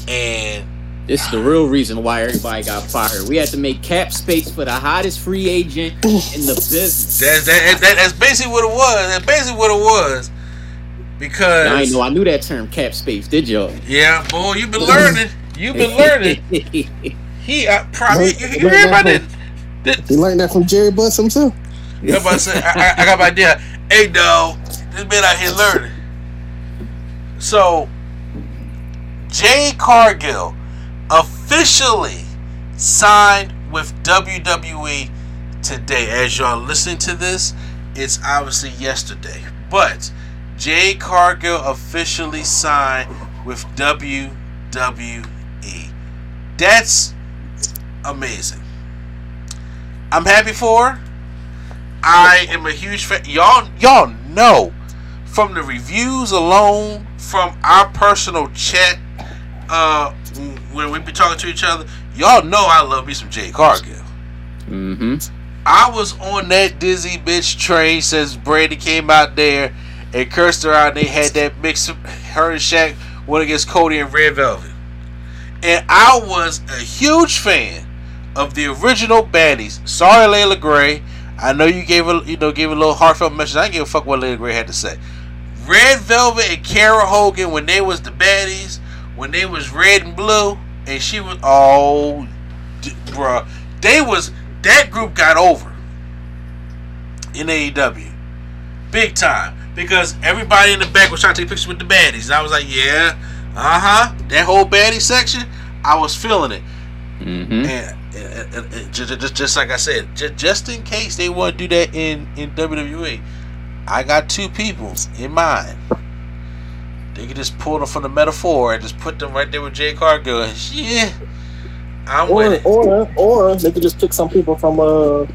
And This is the real reason why everybody got fired. We had to make cap space for the hottest free agent in the business. That's that, that, that's basically what it was. That's basically what it was. Because I know I knew that term cap space, did y'all? Yeah, boy, you've been learning. You've been learning. He uh, probably you, you hear about it. He learned that from Jerry Buss himself. I'm about to say, I, I, I got my idea. Hey, dog, this man out here learning. So, Jade Cargill officially signed with WWE today. As y'all listening to this, it's obviously yesterday. But Jade Cargill officially signed with WWE. That's amazing. I'm happy for. I am a huge fan. Y'all, y'all know from the reviews alone, from our personal chat, uh, when we be talking to each other, y'all know I love me some Jade Cargill. Mm-hmm. I was on that Dizzy bitch train since Brandi came out there and cursed her out. And they had that mix of her and Shaq went against Cody and Red Velvet, and I was a huge fan of the original baddies. Sorry, Leila Grey. I know you gave a you know gave a little heartfelt message. I didn't give a fuck what Leila Grey had to say. Red Velvet and Kiera Hogan when they was the baddies, when they was red and blue, and she was oh, d- bruh, they was that group got over in AEW, big time. Because everybody in the back was trying to take pictures with the baddies, and I was like, yeah, uh huh, that whole baddie section, I was feeling it, Mm-hmm. and, and, and- and just, just, just like I said, just, just in case they want to do that in in WWE, I got two people in mind. They could just pull them from the metaphor and just put them right there with Jade Cargill. And yeah, I'm Or, with it. or, or they could just pick some people from uh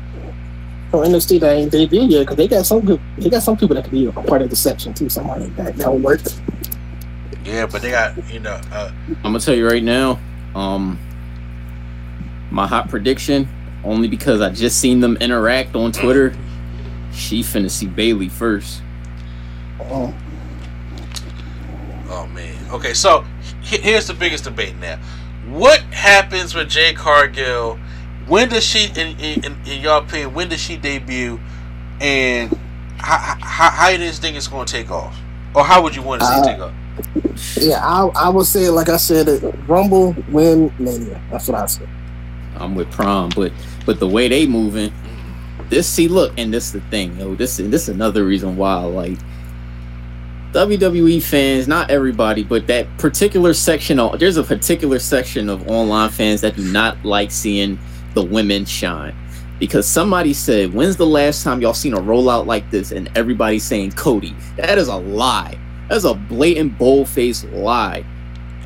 from NXT that ain't debuted yet because they got some good. They got some people that could be a part of the section too. Somebody like that that would work. Yeah, but they got you know. Uh, I'm gonna tell you right now. Um, my hot prediction, only because I just seen them interact on Twitter. She finna see Bayley first. Oh, Oh man. Okay, so here's the biggest debate now. What happens with Jade Cargill? When does she, in, in, in, in your opinion, when does she debut? And how, how, how do you think it's going to take off? Or how would you want to see it take off? yeah, I I would say like I said, uh, Rumble win Mania. That's what I said. I'm with prom, but but the way they moving, this see look, and this the thing, yo. This this is another reason why like WWE fans, not everybody, but that particular section of there's a particular section of online fans that do not like seeing the women shine. Because somebody said, When's the last time y'all seen a rollout like this? And everybody's saying Cody. That is a lie. That's a blatant bold-faced lie.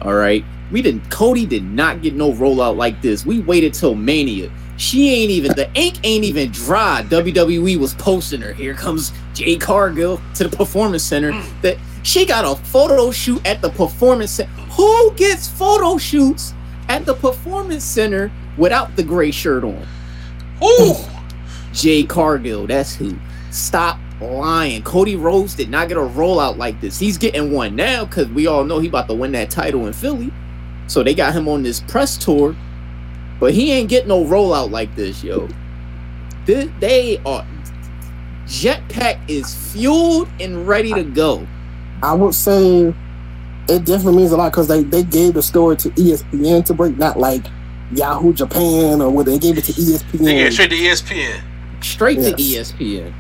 All right. We didn't Cody did not get no rollout like this. We waited till Mania. She ain't even the ink ain't even dry. WWE was posting her. Here comes Jade Cargill to the performance center. Mm. That she got a photo shoot at the performance center. Who gets photo shoots at the performance center without the gray shirt on? Ooh! Jade Cargill, that's who. Stop lying. Cody Rhodes did not get a rollout like this. He's getting one now because we all know he about to win that title in Philly. So they got him on this press tour, but he ain't getting no rollout like this, yo. They, they are Jetpack is fueled and ready to go. I would say it definitely means a lot because they, they gave the story to ESPN to break, not like Yahoo Japan or what they gave it to ESPN. They get straight to ESPN. Straight to Yes. ESPN.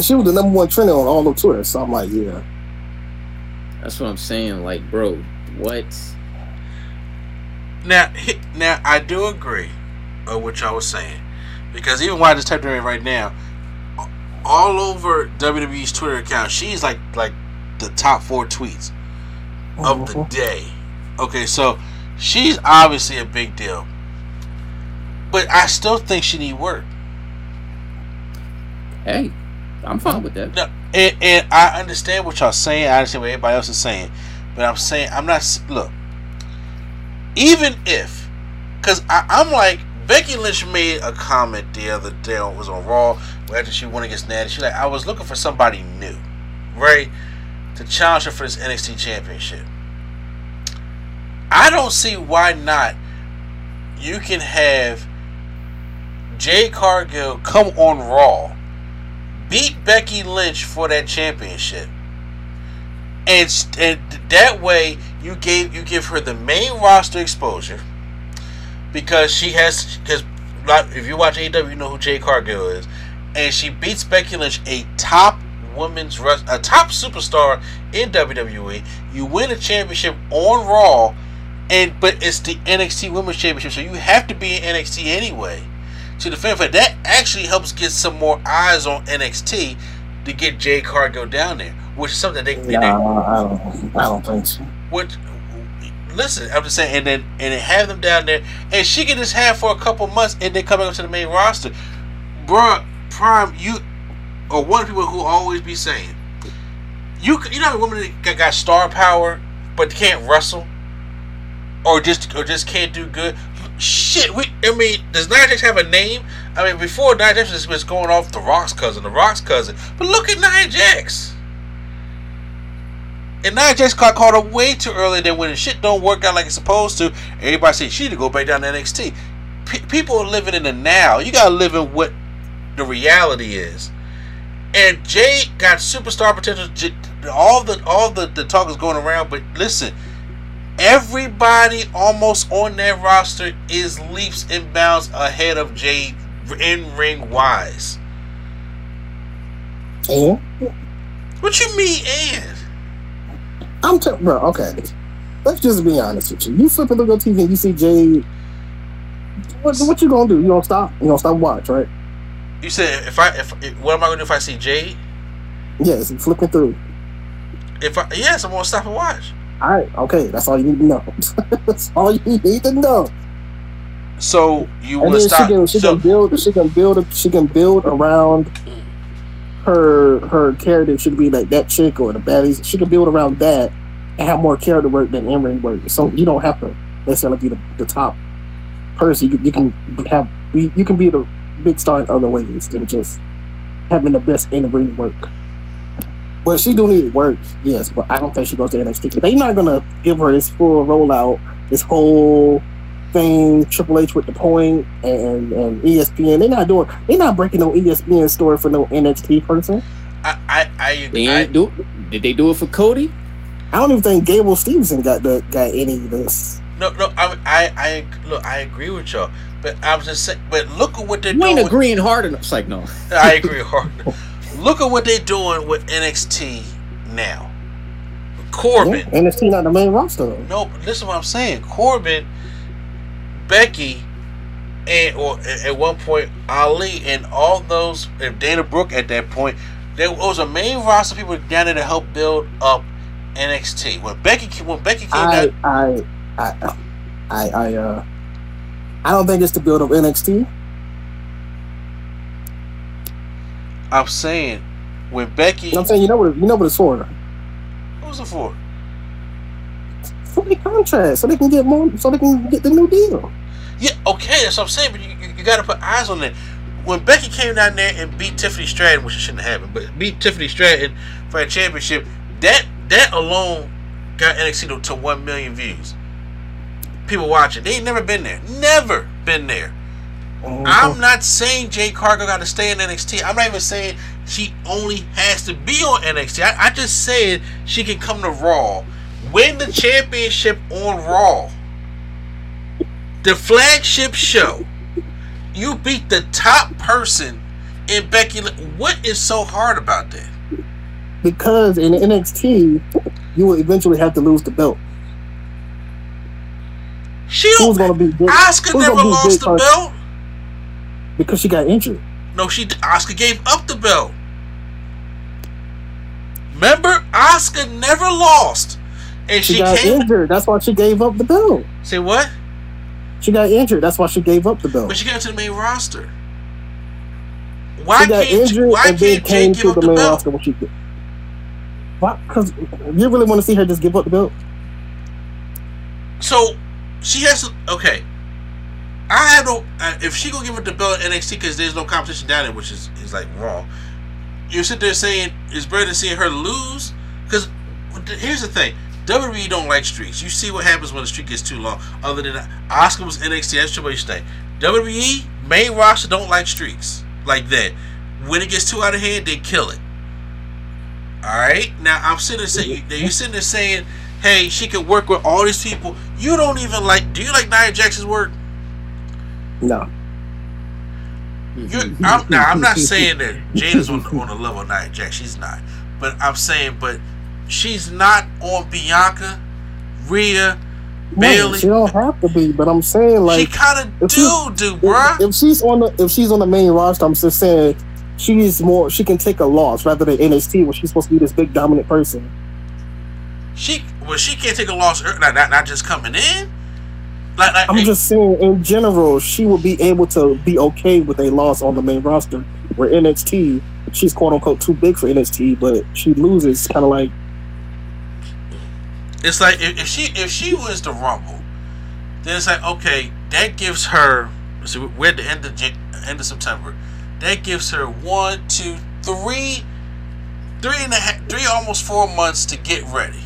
She was the number one trending on all of Twitter, so I'm like, yeah. That's what I'm saying. Like, bro, what? Now, now I do agree with what y'all was saying because even while I just typed her in right now, all over WWE's Twitter account, she's like like the top four tweets of the mm-hmm. day. Okay, so she's obviously a big deal, but I still think she need work. Hey, I'm fine with that. No, and, and I understand what y'all saying. I understand what everybody else is saying, but I'm saying I'm not. Look, even if, because I'm like Becky Lynch made a comment the other day on was on Raw after she won against Natty. She like I was looking for somebody new, right, to challenge her for this NXT Championship. I don't see why not. You can have Jade Cargill come on Raw beat Becky Lynch for that championship. And, and that way you gave you give her the main roster exposure because she has because if you watch AEW you know who Jade Cargill is and she beats Becky Lynch a top women's a top superstar in WWE you win a championship on Raw and but it's the NXT Women's Championship so you have to be in NXT anyway to defend for that actually helps get some more eyes on NXT to get Jade Cargill down there, which is something they, they Nah, I don't. I don't think so. which listen, I'm just saying, and then and then have them down there, and she can just have for a couple months, and then coming up to the main roster, bruh. Prime, you are one of the people who always be saying, you you know how women that got, star power but can't wrestle, or just or just can't do good. Shit, we I mean, does Nia Jax have a name? I mean, before Nia Jax was, going off the Rock's cousin, the Rock's cousin, but look at Nia Jax. And Nia Jax got caught up way too early. Then when the shit don't work out like it's supposed to, everybody say she to go back down to NXT. P- people are living in the now. You gotta live in what the reality is. And Jay got superstar potential. All the all the, the talk is going around, but listen, everybody almost on that roster is leaps and bounds ahead of Jay in ring wise. And What you mean, and? I'm t- bro. Okay, let's just be honest with you. You flipping through your TV and you see Jade. What, what you gonna do? You gonna stop? You gonna stop watch, right? You said if I if, what am I gonna do if I see Jade? Yes, flipping through. If I yes, I'm gonna stop and watch. All right, okay, that's all you need to know. that's all you need to know. So you will then stop. she can she so, can build she can build she can build around her her character should be like that chick or the baddies. She can build around that and have more character work than in work. So you don't have to necessarily be the, the top person. You, can- you can have you can be the big star in other ways than just having the best in ring work. Well, she do need work, yes. But I don't think she goes to NXT. They're not gonna give her this full rollout, this whole thing, Triple H with the point and and ESPN. They're not doing. They're not breaking no ESPN story for no NXT person. I I I, They I, do. Did they do it for Cody? I don't even think Gable Steveson got the got any of this. no no I I I look I agree with y'all, but I was just saying. But look at what they're You doing. ain't agreeing hard enough. It's like no. I agree hard. look at what they're doing with NXT now. Corbin. Yeah, NXT not the main roster. though. No, but listen to what I'm saying. Corbin, Becky, and or at at one point Ali and all those and Dana Brooke at that point, there was a main roster of people down there to help build up NXT. When Becky when Becky came I down, I I I I uh I don't think it's to build up NXT. I'm saying when Becky You know what I'm saying? You know what you know what it's for. what was it for? For the contract, so they can get more, so they can get the new deal. Yeah, okay, that's what I'm saying. But you, you, you got to put eyes on it. when Becky came down there and beat Tiffany Stratton, which shouldn't have happened, but beat Tiffany Stratton for a championship, that that alone got NXT to, to one million views. People watching, they ain't never been there, never been there. Oh. I'm not saying Jade Cargill got to stay in NXT. I'm not even saying she only has to be on NXT. I, I just said she can come to Raw, win the championship on Raw, the flagship show. You beat the top person in Becky. What is so hard about that? Because in NXT, you will eventually have to lose the belt. She gonna be big? Asuka who's never lost the belt. because she got injured. No, she Asuka gave up the belt. Remember, Asuka never lost, and She, she, got came. injured. That's why she gave up the belt. Say what? She got injured. That's why she gave up the belt. But she got to the main roster. Why she got can't injured why and can't Jay came give to up the the main belt? roster when she did. Why? Because you really want to see her just give up the belt? So she has to. Okay, I have no. Uh, if she gonna give it the belt at NXT because there's no competition down there, which is is like wrong. You sit there saying it's better than seeing her lose because here's the thing. WWE don't like streaks. You see what happens when the streak gets too long. Other than Asuka was NXT, that's Triple H thing. WWE main roster don't like streaks like that. When it gets too out of hand, they kill it. All right. Now I'm sitting there saying you're sitting there saying, "Hey, she can work with all these people." You don't even like. Do you like Nia Jackson's work? No. I'm, now I'm not saying that Jada's on, on the level of Nia Jax. She's not. But I'm saying, but she's not on Bianca, Rhea, No, Bayley. she don't have to be, but I'm saying like she kind of do, do, bruh. if she's on the if she's on the main roster, I'm just saying she's more she can take a loss rather than NXT where she's supposed to be this big dominant person. She well, she can't take a loss. ear- Not, not, not just coming in. Like, like I'm just saying in general, she would be able to be okay with a loss on the main roster. Where NXT, she's quote unquote too big for NXT, but she loses kind of like it's like if, if she if she wins the Rumble, then it's like okay, that gives her. So we're at the end of end of September. That gives her one, two, three, three and a half, three almost four months to get ready.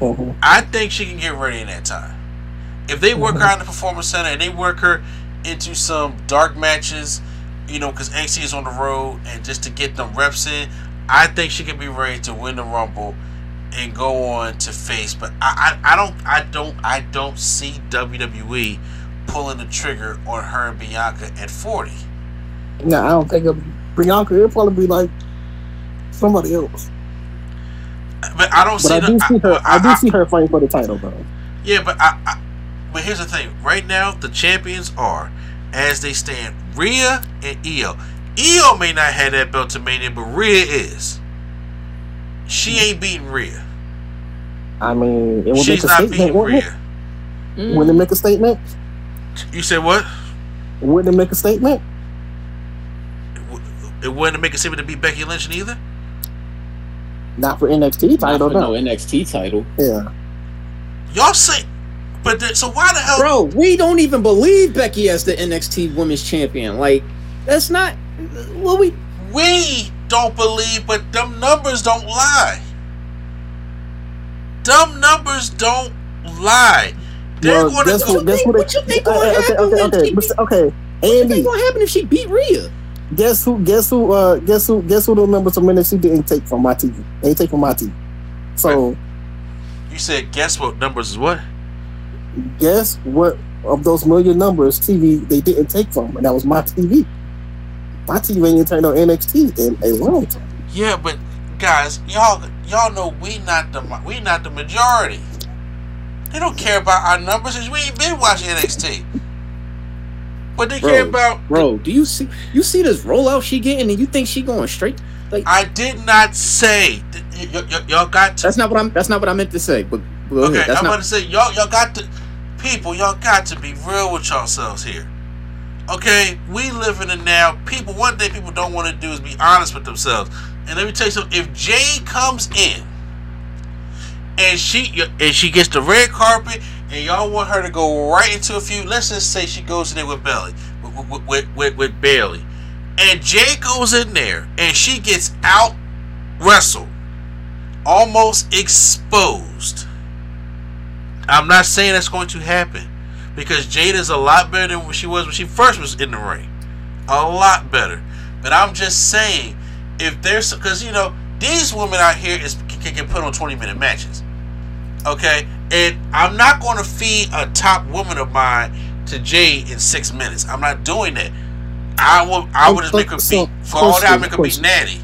Mhm. I think she can get ready in that time. If they work her out in the performance center and they work her into some dark matches, you know, because NXT is on the road, and just to get them reps in, I think she can be ready to win the Rumble and go on to face. But I, I, I don't, I don't, I don't see WWE pulling the trigger on her and Bianca at forty. No, I don't think of Bianca. It'll probably be like somebody else. But I don't But see I the. do see her. I- I, do I- see her fighting for the title though. Yeah, but I, I but here's the thing. Right now, the champions are as they stand Rhea and Io. Io may not have that belt to Mania, but Rhea is. She mm. ain't beating Rhea. I mean, it would She's make a not statement. beating Wouldn't Rhea. it? Mm. Wouldn't it make a statement? You said what? Wouldn't it make a statement? It wouldn't make a statement to beat Becky Lynch neither. Not for NXT Not title, for no. no NXT title. Yeah. Y'all say, but the, so why the hell? Bro, we don't even believe Becky as the NXT Women's Champion. Like, that's not. Well, we. We don't believe, but them numbers don't lie. Them numbers don't lie. They're Well, going to guess go. what? Guess think- what? what you think gonna okay, happen okay, when okay, she- okay, okay. What's Andy, gonna happen if she beat Rhea? Guess who? Guess who? Uh, guess who? Guess who? The members minutes NXT didn't take from my TV. They take from my TV. So You said guess what numbers is what? guess what? Of those million numbers, TV they didn't take from, and that was my TV. My TV ain't turned on NXT in a long time. Yeah, but guys, y'all y'all know we not the we not the majority. They don't care about our numbers since we ain't been watching NXT. But they Bro, care about. Bro, do you see you see this rollout she getting and you think she going straight? Like I did not say y- y- y'all got to. that's not what I'm that's not what I meant to say. But, Okay, I'm not about to say y'all y'all got to people y'all got to be real with yourselves here. Okay, we live in the now. People, one thing people don't want to do is be honest with themselves. And let me tell you something. If Jade comes in and she and she gets the red carpet and y'all want her to go right into a feud, let's just say she goes in there with Belly, with, with, with, with, Bayley. And Jay goes in there and she gets out wrestled, almost exposed. I'm not saying that's going to happen because Jade is a lot better than she was when she first was in the ring. A lot better. But I'm just saying, if there's because you know these women out here is can get put on 20 minute matches. Okay, and I'm not going to feed a top woman of mine to Jade in six minutes. I'm not doing that. I will. I would just make her So, beat for all that. I question, make her question. Natty.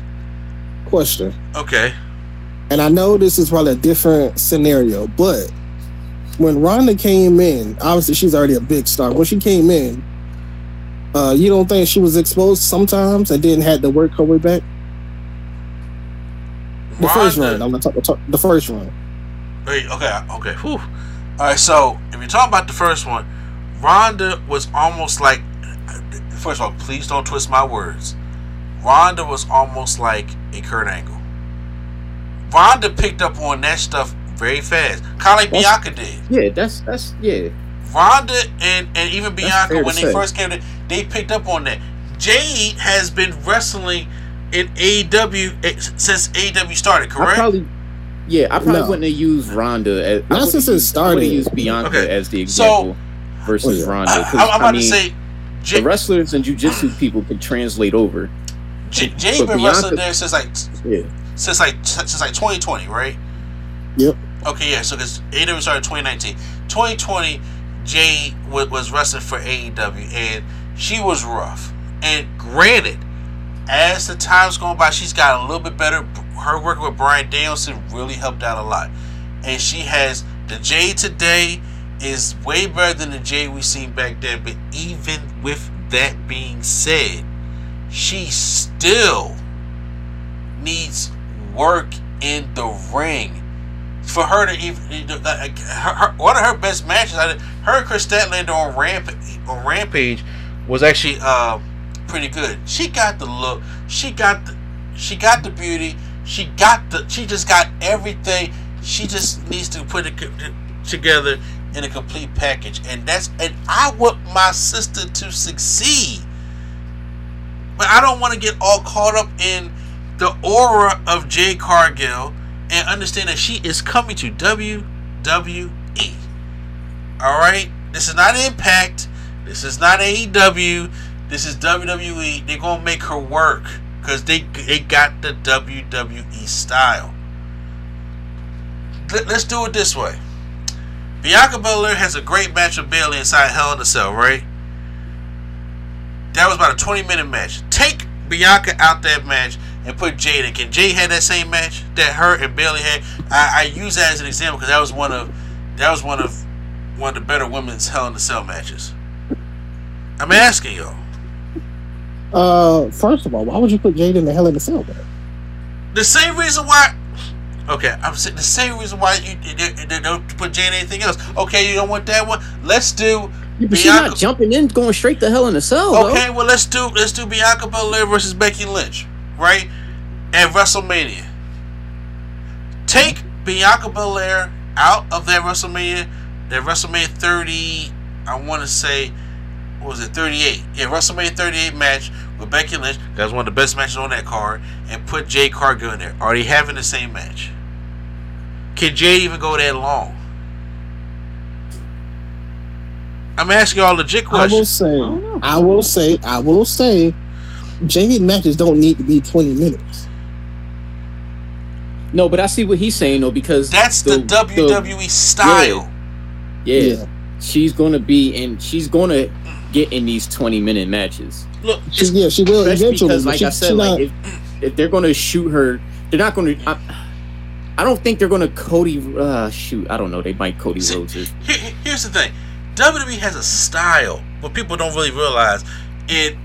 Question. Okay. And I know this is probably a different scenario, but when Ronda came in, obviously she's already a big star. When she came in, uh, you don't think she was exposed sometimes and didn't have to work her way back? The first Ronda- run. I'm not talking talk, the first run. Wait, okay, okay. Whew. All right, so if you're talking about the first one, Ronda was almost like. First of all, please don't twist my words. Ronda was almost like a Kurt Angle. Ronda picked up on that stuff very fast, kind like Bianca did. Yeah, that's that's yeah. Ronda and, and even Bianca, when they say. first came, to, they picked up on that. Jade has been wrestling in AEW eh, since AEW started, I correct? probably yeah, I probably No. wouldn't have used Ronda as Not since would've it used- I would've started. used Bianca Okay. as the So- example versus Oh, yeah. Ronda. I, 'cause, am I about mean, to say, the wrestlers and jujitsu people can translate over. J- Jade but been Bianca- wrestling there since like Yeah. since like since like 2020, right? Yep. Okay, yeah. So because AEW started 2019, 2020, Jay was, was wrestling for AEW, and she was rough. And granted, as the time's going by, she's got a little bit better. Her working with Bryan Danielson really helped out a lot, and she has the Jade today is way better than the Jade we seen back then. But even with that being said, she still needs work in the ring for her to even her, her, one of her best matches. Her and Kris Statlander on Rampage on Rampage was actually uh, pretty good. She got the look. She got the she got the beauty. She got the she just got everything. She just needs to put it together in a complete package, and that's and I want my sister to succeed. But I don't want to get all caught up in the aura of Jade Cargill and understand that she is coming to WWE. All right, this is not Impact. This is not AEW. This is WWE. They're gonna make her work because they they got the WWE style. Let- Let's do it this way. Bianca Belair has a great match with Bayley inside Hell in a Cell, right? That was about a 20 minute match. Take Bianca out that match and put Jade in. Can Jade have that same match that her and Bayley had? I, I use that as an example because that was one of that was one of one of the better women's Hell in a Cell matches. I'm asking y'all. Uh, first of all, why would you put Jade in the hell in the cell? man? The same reason why. Okay, I'm saying the same reason why you, you- you don't put Jade in anything else. Okay, you don't want that one. Let's do Yeah, but she's not jumping in, going straight to hell in a cell. though. Okay, well let's do let's do Bianca Belair versus Becky Lynch, right? At WrestleMania. Take Bianca Belair out of that WrestleMania, that WrestleMania 30, I want to say, what was it, 38? Yeah, WrestleMania 38 match with Becky Lynch. That was one of the best matches on that card. And put Jade Cargill in there. Are they having the same match? Can Jay even go that long? I'm asking y'all legit questions. I will questions. say, I will say, I will say, Jade matches don't need to be 20 minutes. No, but I see what he's saying though because That's the, WWE style. yeah, Yeah. she's gonna be and She's gonna get in these twenty minute matches. Look, She, yeah, she will Especially eventually. because, like she, I she said, not, if, if they're gonna shoot her, they're not gonna. I, I don't think they're gonna Cody. Uh, shoot, I don't know. They might Cody See, Rhodes. here- here- here's the thing WWE has a style, but people don't really realize it.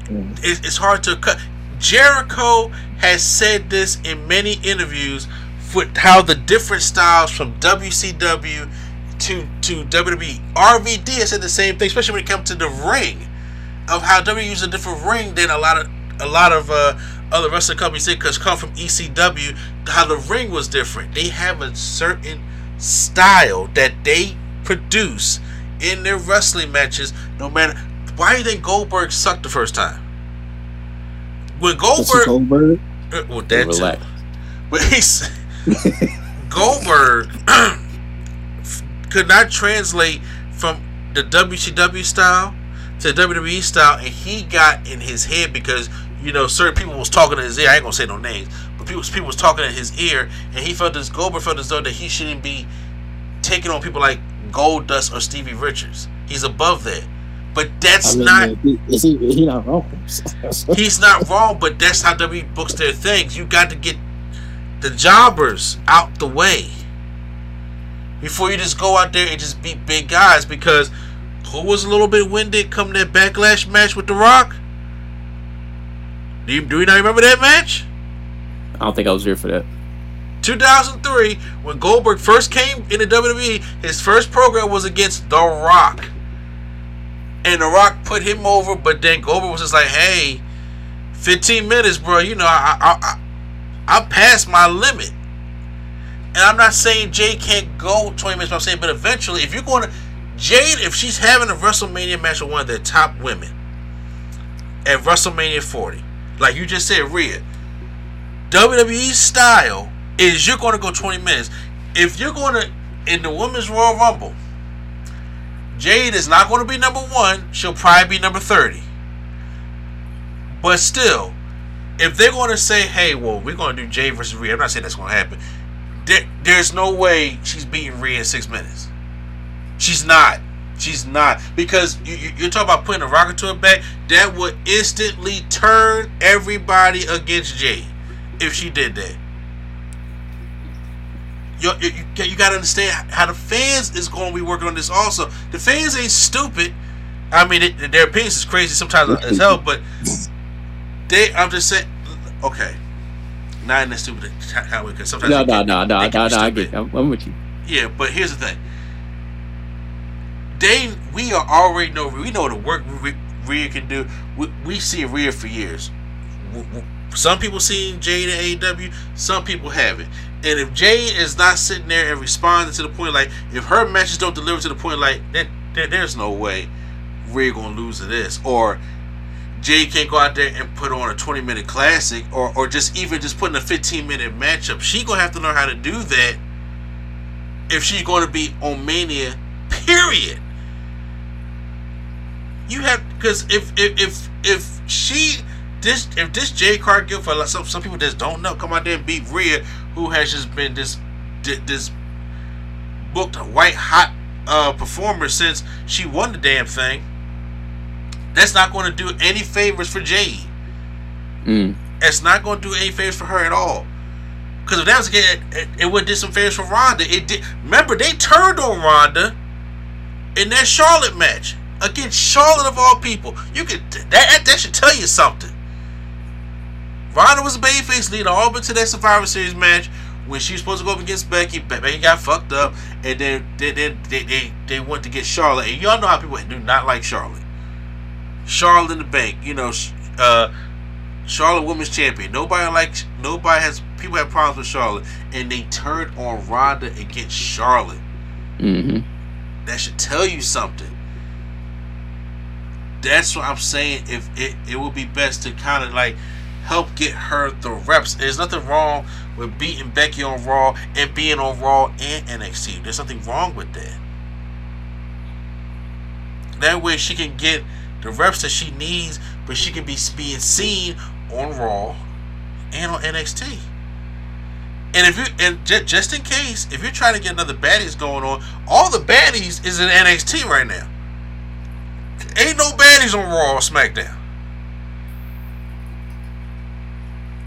it- it's hard to cut. Jericho has said this in many interviews for how the different styles from WCW to to WWE. RVD has said the same thing, especially when it comes to the ring, of how WWE uses a different ring than a lot of a lot of uh, other wrestling companies did, because come from ECW, how the ring was different. They have a certain style that they produce in their wrestling matches. No matter why do you think Goldberg sucked the first time? When Jesse Goldberg, Goldberg. uh, well, that too. Relax. But he's Goldberg could not translate from the WCW style to WWE style, and he got in his head because you know certain people was talking in his ear. I ain't gonna say no names, but people people was talking in his ear, and he felt this Goldberg felt as though that he shouldn't be taking on people like Goldust or Stevie Richards. He's above that, but that's I mean, not he- is he? He not wrong. He's not wrong, but that's how WWE books their things. You got to get the jobbers out the way before you just go out there and just beat big guys. Because who was a little bit winded come that backlash match with The Rock? Do you do you not remember that match? I don't think I was here for that. 2003, when Goldberg first came into WWE, his first program was against The Rock. And The Rock put him over, but then Goldberg was just like, hey, 15 minutes, bro. You know, I, I, I, I passed my limit. And I'm not saying Jade can't go 20 minutes, but I'm saying, but eventually, if you're going to, Jade, if she's having a WrestleMania match with one of the top women at WrestleMania 40, like you just said, Rhea, WWE style is you're going to go 20 minutes. If you're going to, in the Women's Royal Rumble, Jade is not going to be number one. She'll probably be number 30. But still, if they're going to say, hey, well, we're going to do Jade versus Rhea, I'm not saying that's going to happen. There, there's no way she's beating Rhea in six minutes. She's not. She's not. Because you, you, you're talking about putting a rocket to her back. That would instantly turn everybody against Jade if she did that. You, you, you, you got to understand how the fans is going to be working on this also. The fans ain't stupid. I mean, it, their opinions is crazy sometimes as hell, but they, I'm just saying, okay. Not in the stupid kind of way, because sometimes No, no, no, no, no, no. I get. I'm, I'm with you. Yeah, but here's the thing. They, we are already know. We know the work Rhea- can do. We, we see Rhea for years. Some people seen Jade in AEW. Some people haven't. And if Jade is not sitting there and responding to the point, like if her matches don't deliver to the point, like that, there, there's no way Rhea gonna lose to this, or Jade can't go out there and put on a 20 minute classic, or or just even just putting a 15 minute matchup. She gonna have to learn how to do that if she's to be on Mania, period. You have because if if if if she this if this Jade Cargill for some some people just don't know come out there and beat Rhea, who has just been this this booked a white hot uh performer since she won the damn thing. That's not going to do any favors for Jade. Mm. It's not going to do any favors for her at all. Because if that was the case, it, it, it would did some favors for Ronda. It did. Remember, they turned on Ronda in that Charlotte match against Charlotte of all people. You could that that, should tell you something. Ronda was a babyface leader all up into that Survivor Series match when she was supposed to go up against Becky. Be- Becky got fucked up, and then they they, they, they, they went to get Charlotte. And y'all know how people do not like Charlotte. Charlotte in the bank, you know, uh, Charlotte Women's Champion. Nobody likes. Nobody has. People have problems with Charlotte, and they turned on Ronda against Charlotte. hmm That should tell you something. That's what I'm saying. If it, it would be best to kind of like help get her the reps. There's nothing wrong with beating Becky on Raw and being on Raw and NXT. There's nothing wrong with that. That way she can get the reps that she needs, but she can be being seen on Raw and on NXT. And if you and j- just in case, if you're trying to get another baddies going on, all the baddies is in NXT right now. Ain't no baddies on Raw or SmackDown.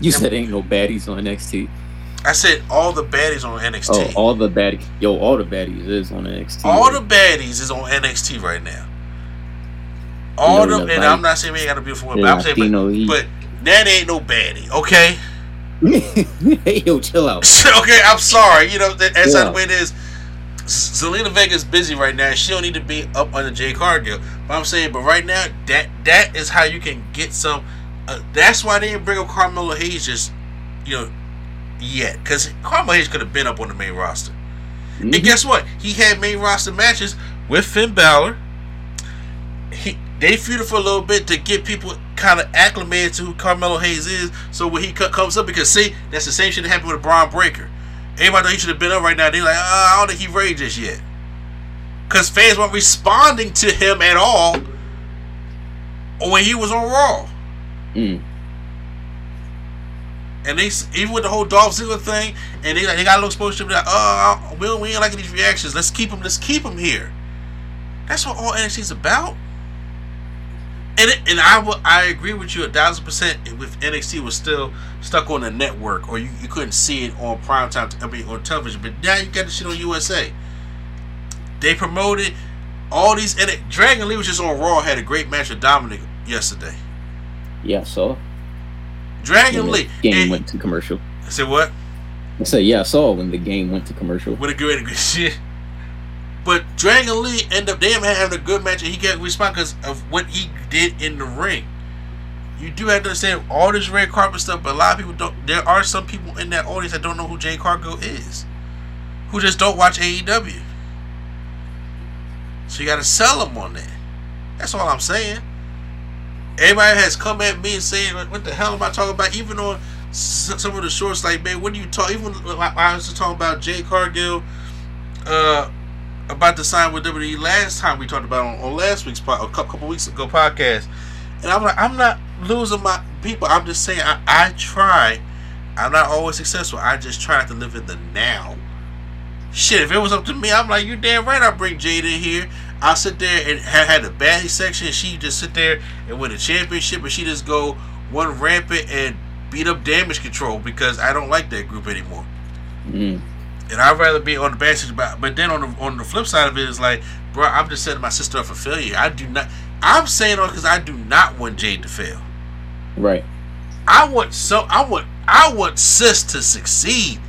You said ain't no baddies on NXT. I said all the baddies on NXT. Oh, NXT. all the baddies. Yo, all the baddies is on NXT. all the baddies is on NXT right now. All know, the the and I'm not saying we ain't got a beautiful the but I'm saying but, but that ain't no baddie, okay? hey, yo, chill out. okay, I'm sorry. You know that, that's how the way it is. Zelina Vega's busy right now. She don't need to be up on under Jade Cargill. But I'm saying, but right now, that that is how you can get some. Uh, that's why they didn't bring up Carmelo Hayes just, you know, yet. Because Carmelo Hayes could have been up on the main roster. And Mhm. guess what? He had main roster matches with Finn Balor. He they feuded for a little bit to get people kind of acclimated to who Carmelo Hayes is. So when he comes up, because see, that's the same shit that happened with Bron Breakker. Everybody thought he should have been up right now. They're like, oh, I don't think he ready just yet. Because fans weren't responding to him at all when he was on Raw. Mm. And they even with the whole Dolph Ziggler thing, and they they got a little exposure to like, oh, we we ain't liking these reactions. Let's keep him. Let's keep him here. That's what all NXT's about. And it, and I I agree with you a thousand percent. If NXT was still stuck on the network, or you, you couldn't see it on prime time, I mean on television, but now you got the shit on USA. They promoted all these, and it, Dragon Lee was just on Raw. Had a great match with Dominik yesterday. Yeah, so Dragon when Lee. game and- went to commercial. I said what? I said, yeah, I saw when the game went to commercial. What a good shit. But Dragon Lee ended up damn having a good match, and he got response because of what he did in the ring. You do have to understand all this red carpet stuff, but a lot of people don't. There are some people in that audience that don't know who Jade Cargill is, who just don't watch AEW. So you got to sell them on that. That's all I'm saying. Everybody has come at me and saying, "What the hell am I talking about?" Even on some of the shorts, like, man, what do you talk? Even like, I was just talking about Jade Cargill, uh, about to sign with WWE last time we talked about on, on last week's pod, a couple, weeks ago podcast, and I'm like, I'm not losing my people. I'm just saying, I, I try. I'm not always successful. I just try to live in the now. Shit, if it was up to me, I'm like, you damn right. I'll bring Jade in here. I'll sit there and have had a baddie section. She just sit there and win a championship, and she just go one rampant and beat up damage control because I don't like that group anymore. Mm. And I'd rather be on the bad side. But, but then on the on the flip side of it is like, bro, I'm just setting my sister up for failure. I do not. I'm saying on because I do not want Jade to fail. Right. I want so I want I want sis to succeed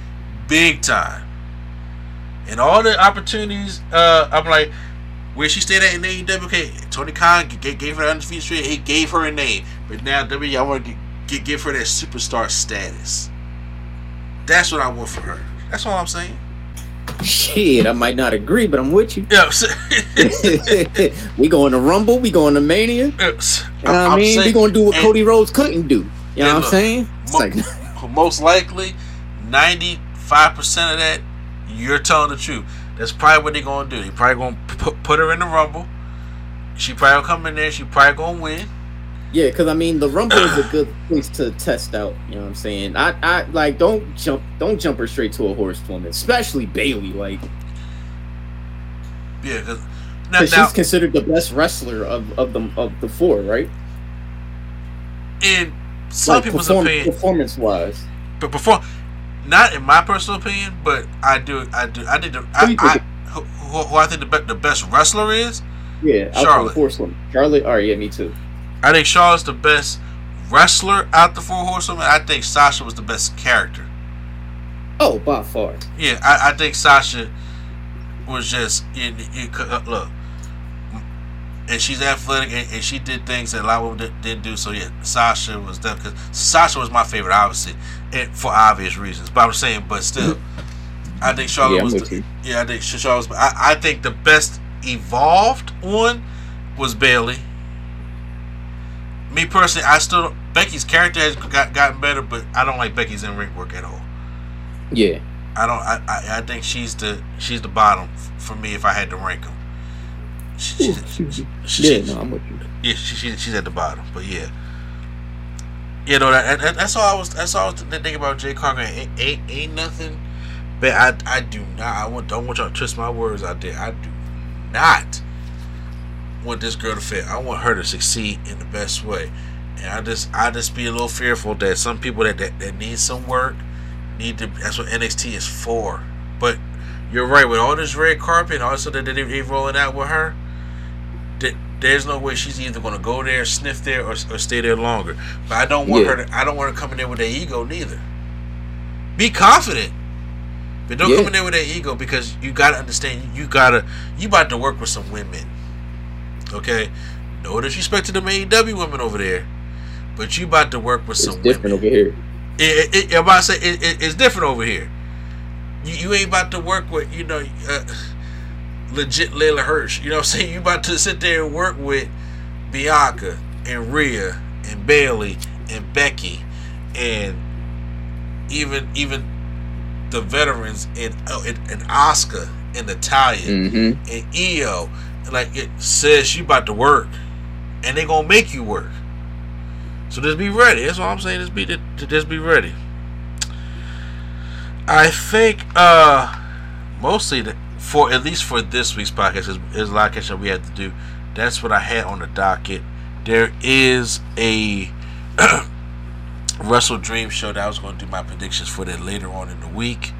big time. And all the opportunities, uh, I'm like, where she stayed at in AEW, okay, Tony Khan g- gave her the undefeated streak, he gave her a name. But now WWE, I want to g- give her that superstar status. That's what I want for her. That's all I'm saying. Shit, I might not agree, but I'm with you. Yeah, we going to Rumble, we going to Mania. You know what I mean? we going to do what and- Cody Rhodes couldn't do. You know what I'm look, saying? Mo- like, most likely, 95% of that, you're telling the truth. That's probably what they're going to do. They probably going to put, put her in the Rumble. She probably come in there. She probably going to win. Yeah, because I mean, the Rumble is a good place to test out. You know what I'm saying? I, I like don't jump, don't jump her straight to a horsewoman, especially Bayley. Like, Yeah, because now, because now she's considered the best wrestler of, of the of the four, right? in some like people's perform- opinion, performance wise. but before, not in my personal opinion, but I do, I do, I did, the, I, I, who, who I think the, be, the best wrestler is. Yeah, Charlotte. horsewoman. Charlotte. All right, yeah, me too. I think Charlotte's the best wrestler out the four horsewomen. I think Sasha was the best character. Oh, by far. Yeah, I, I think Sasha was just you, you, uh, look, and she's athletic and, and she did things that a lot of women did, didn't do. So yeah, Sasha was that because Sasha was my favorite, obviously, and for obvious reasons. But I'm saying, but still, I think Charlotte Yeah, was. The, yeah, I think Charlotte was. I, I think the best evolved one was Bayley. Me personally, I still Becky's character has got, gotten better, but I don't like Becky's in ring work at all. Yeah. I don't. I, I, I think she's the she's the bottom for me if I had to rank them. She, she, she, Yeah, no, I'm with you. yeah, she, she, she's at the bottom. But yeah, you know that, that- that's all I was. That's all I was thinking about Jade Cargill. Ain't, ain't ain't nothing. But I I do not. I want don't want y'all to twist my words out there. I do not want this girl to fail. I want her to succeed in the best way. And I just I just be a little fearful that some people that that, that need some work need to. That's what NXT is for. But you're right with all this red carpet and also that they they rolling out with her. That there's no way she's either going to go there, sniff there, or, or stay there longer. But I don't want Yeah. her. To, I don't want her coming there with that ego neither. Be confident, but don't Yeah. come in there with that ego because you got to understand. You gotta. You about to work with some women. Okay, no disrespect to the AEW women over there, but you about to work with It's some different women. over here. It, it, it, I'm about to say it, it, it's different over here. You, you ain't about to work with you know uh, legit Leyla Hirsch. You know what I'm saying? You about to sit there and work with Bianca and Rhea and Bayley and Becky and even even the veterans and oh, and, and Asuka and Natalya Mm-hmm. and Iyo like it says you about to work and they gonna make you work. So just be ready. That's all I'm saying. Just be just be ready. I think uh mostly the, for at least for this week's podcast is, is a lot of catching we had to do. That's what I had on the docket. There is a WrestleDream show that I was going to do my predictions for that later on in the week.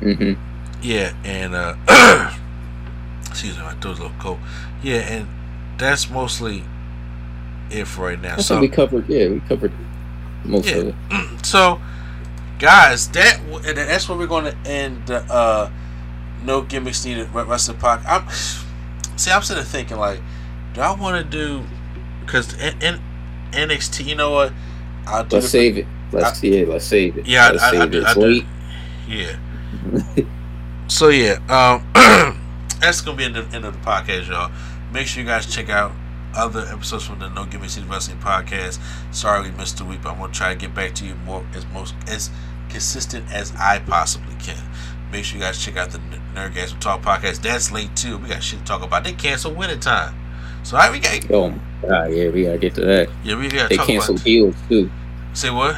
Mm-hmm. Yeah, and uh excuse me, my throat's a little cold. Yeah, and that's mostly it for right now. I so we covered. Yeah, we covered most Yeah. of it. so guys, that and that's where we're going to end the uh, no gimmicks needed Re- wrestling podcast. I'm see, I'm sitting thinking like, do I want to do because in, in NXT, you know what? I'll do Let's the- save it. Let's yeah, let's save it. Yeah, let's I, I, I, do, it. I It's do. Yeah. so yeah, um, that's gonna be the end of the podcast, y'all. Make sure you guys check out other episodes from the No Gimmicks City Wrestling podcast. Sorry we missed a week, but I'm gonna try to get back to you more as most as consistent as I possibly can. Make sure you guys check out the Nerdgasm Talk podcast. That's late too. We got shit to talk about. They canceled winter time, so I we got Oh god, yeah, we gotta get to that. yeah we gotta They talk canceled heels too. Say what?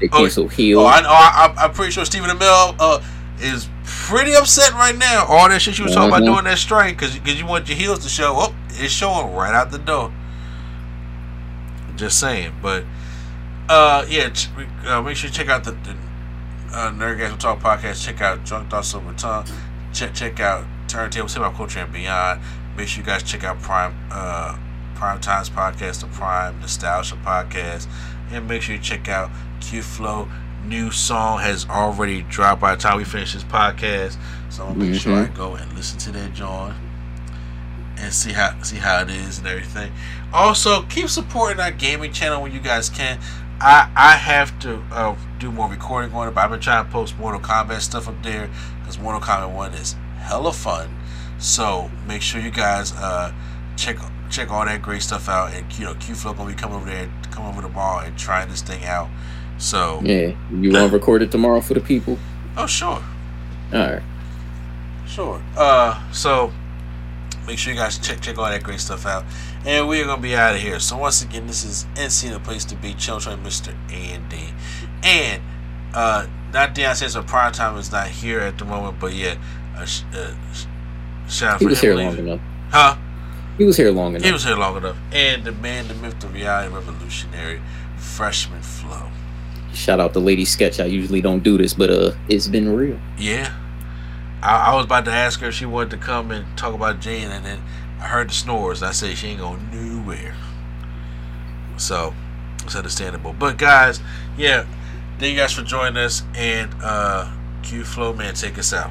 They Oh, canceled heels. Oh, I know. I, I, I'm pretty sure Stephen Amell uh, is pretty upset right now. All that shit you was talking about Mhm. doing that strike because you want your heels to show. Oh, it's showing right out the door. Just saying, but uh, yeah, ch- uh, make sure you check out the, the uh, Nerdgasm Talk podcast. Check out Drunk Thoughts Over Tongue. Check check out Turntables, Hip Hop Culture and Beyond. Make sure you guys check out Prime uh, Prime Times podcast, the Prime Nostalgia podcast, and make sure you check out Q Flow. New song has already dropped by the time we finish this podcast, so I'm gonna make sure I go and listen to that joint and see how see how it is and everything. Also, keep supporting our gaming channel when you guys can. I I have to uh, do more recording on it, but I've been trying to post Mortal Kombat stuff up there because Mortal Kombat One is hella fun. So make sure you guys uh, check check all that great stuff out. And you know, Q Flow gonna be coming over there, come over tomorrow and trying this thing out. So yeah, you want to record it tomorrow for the people? oh sure. All right. Sure. Uh, so make sure you guys check check all that great stuff out, and we're gonna be out of here. So once again, this is NC the place to be. Children, Mister A and D, and uh, not Deion says so prime time is not here at the moment, but yeah, uh, sh- uh, sh- shout out He for was him here long leaving. enough. Huh? He was here long enough. He was here long enough. And the man, the myth, the reality revolutionary, freshman flow. Shout out the Lady Sketch. I usually don't do this, but uh, it's been real. Yeah. I, I was about to ask her if she wanted to come and talk about Jane, and then I heard the snores. I said she ain't going nowhere. So it's understandable. But guys, yeah, thank you guys for joining us. And uh Q Flow man, take us out.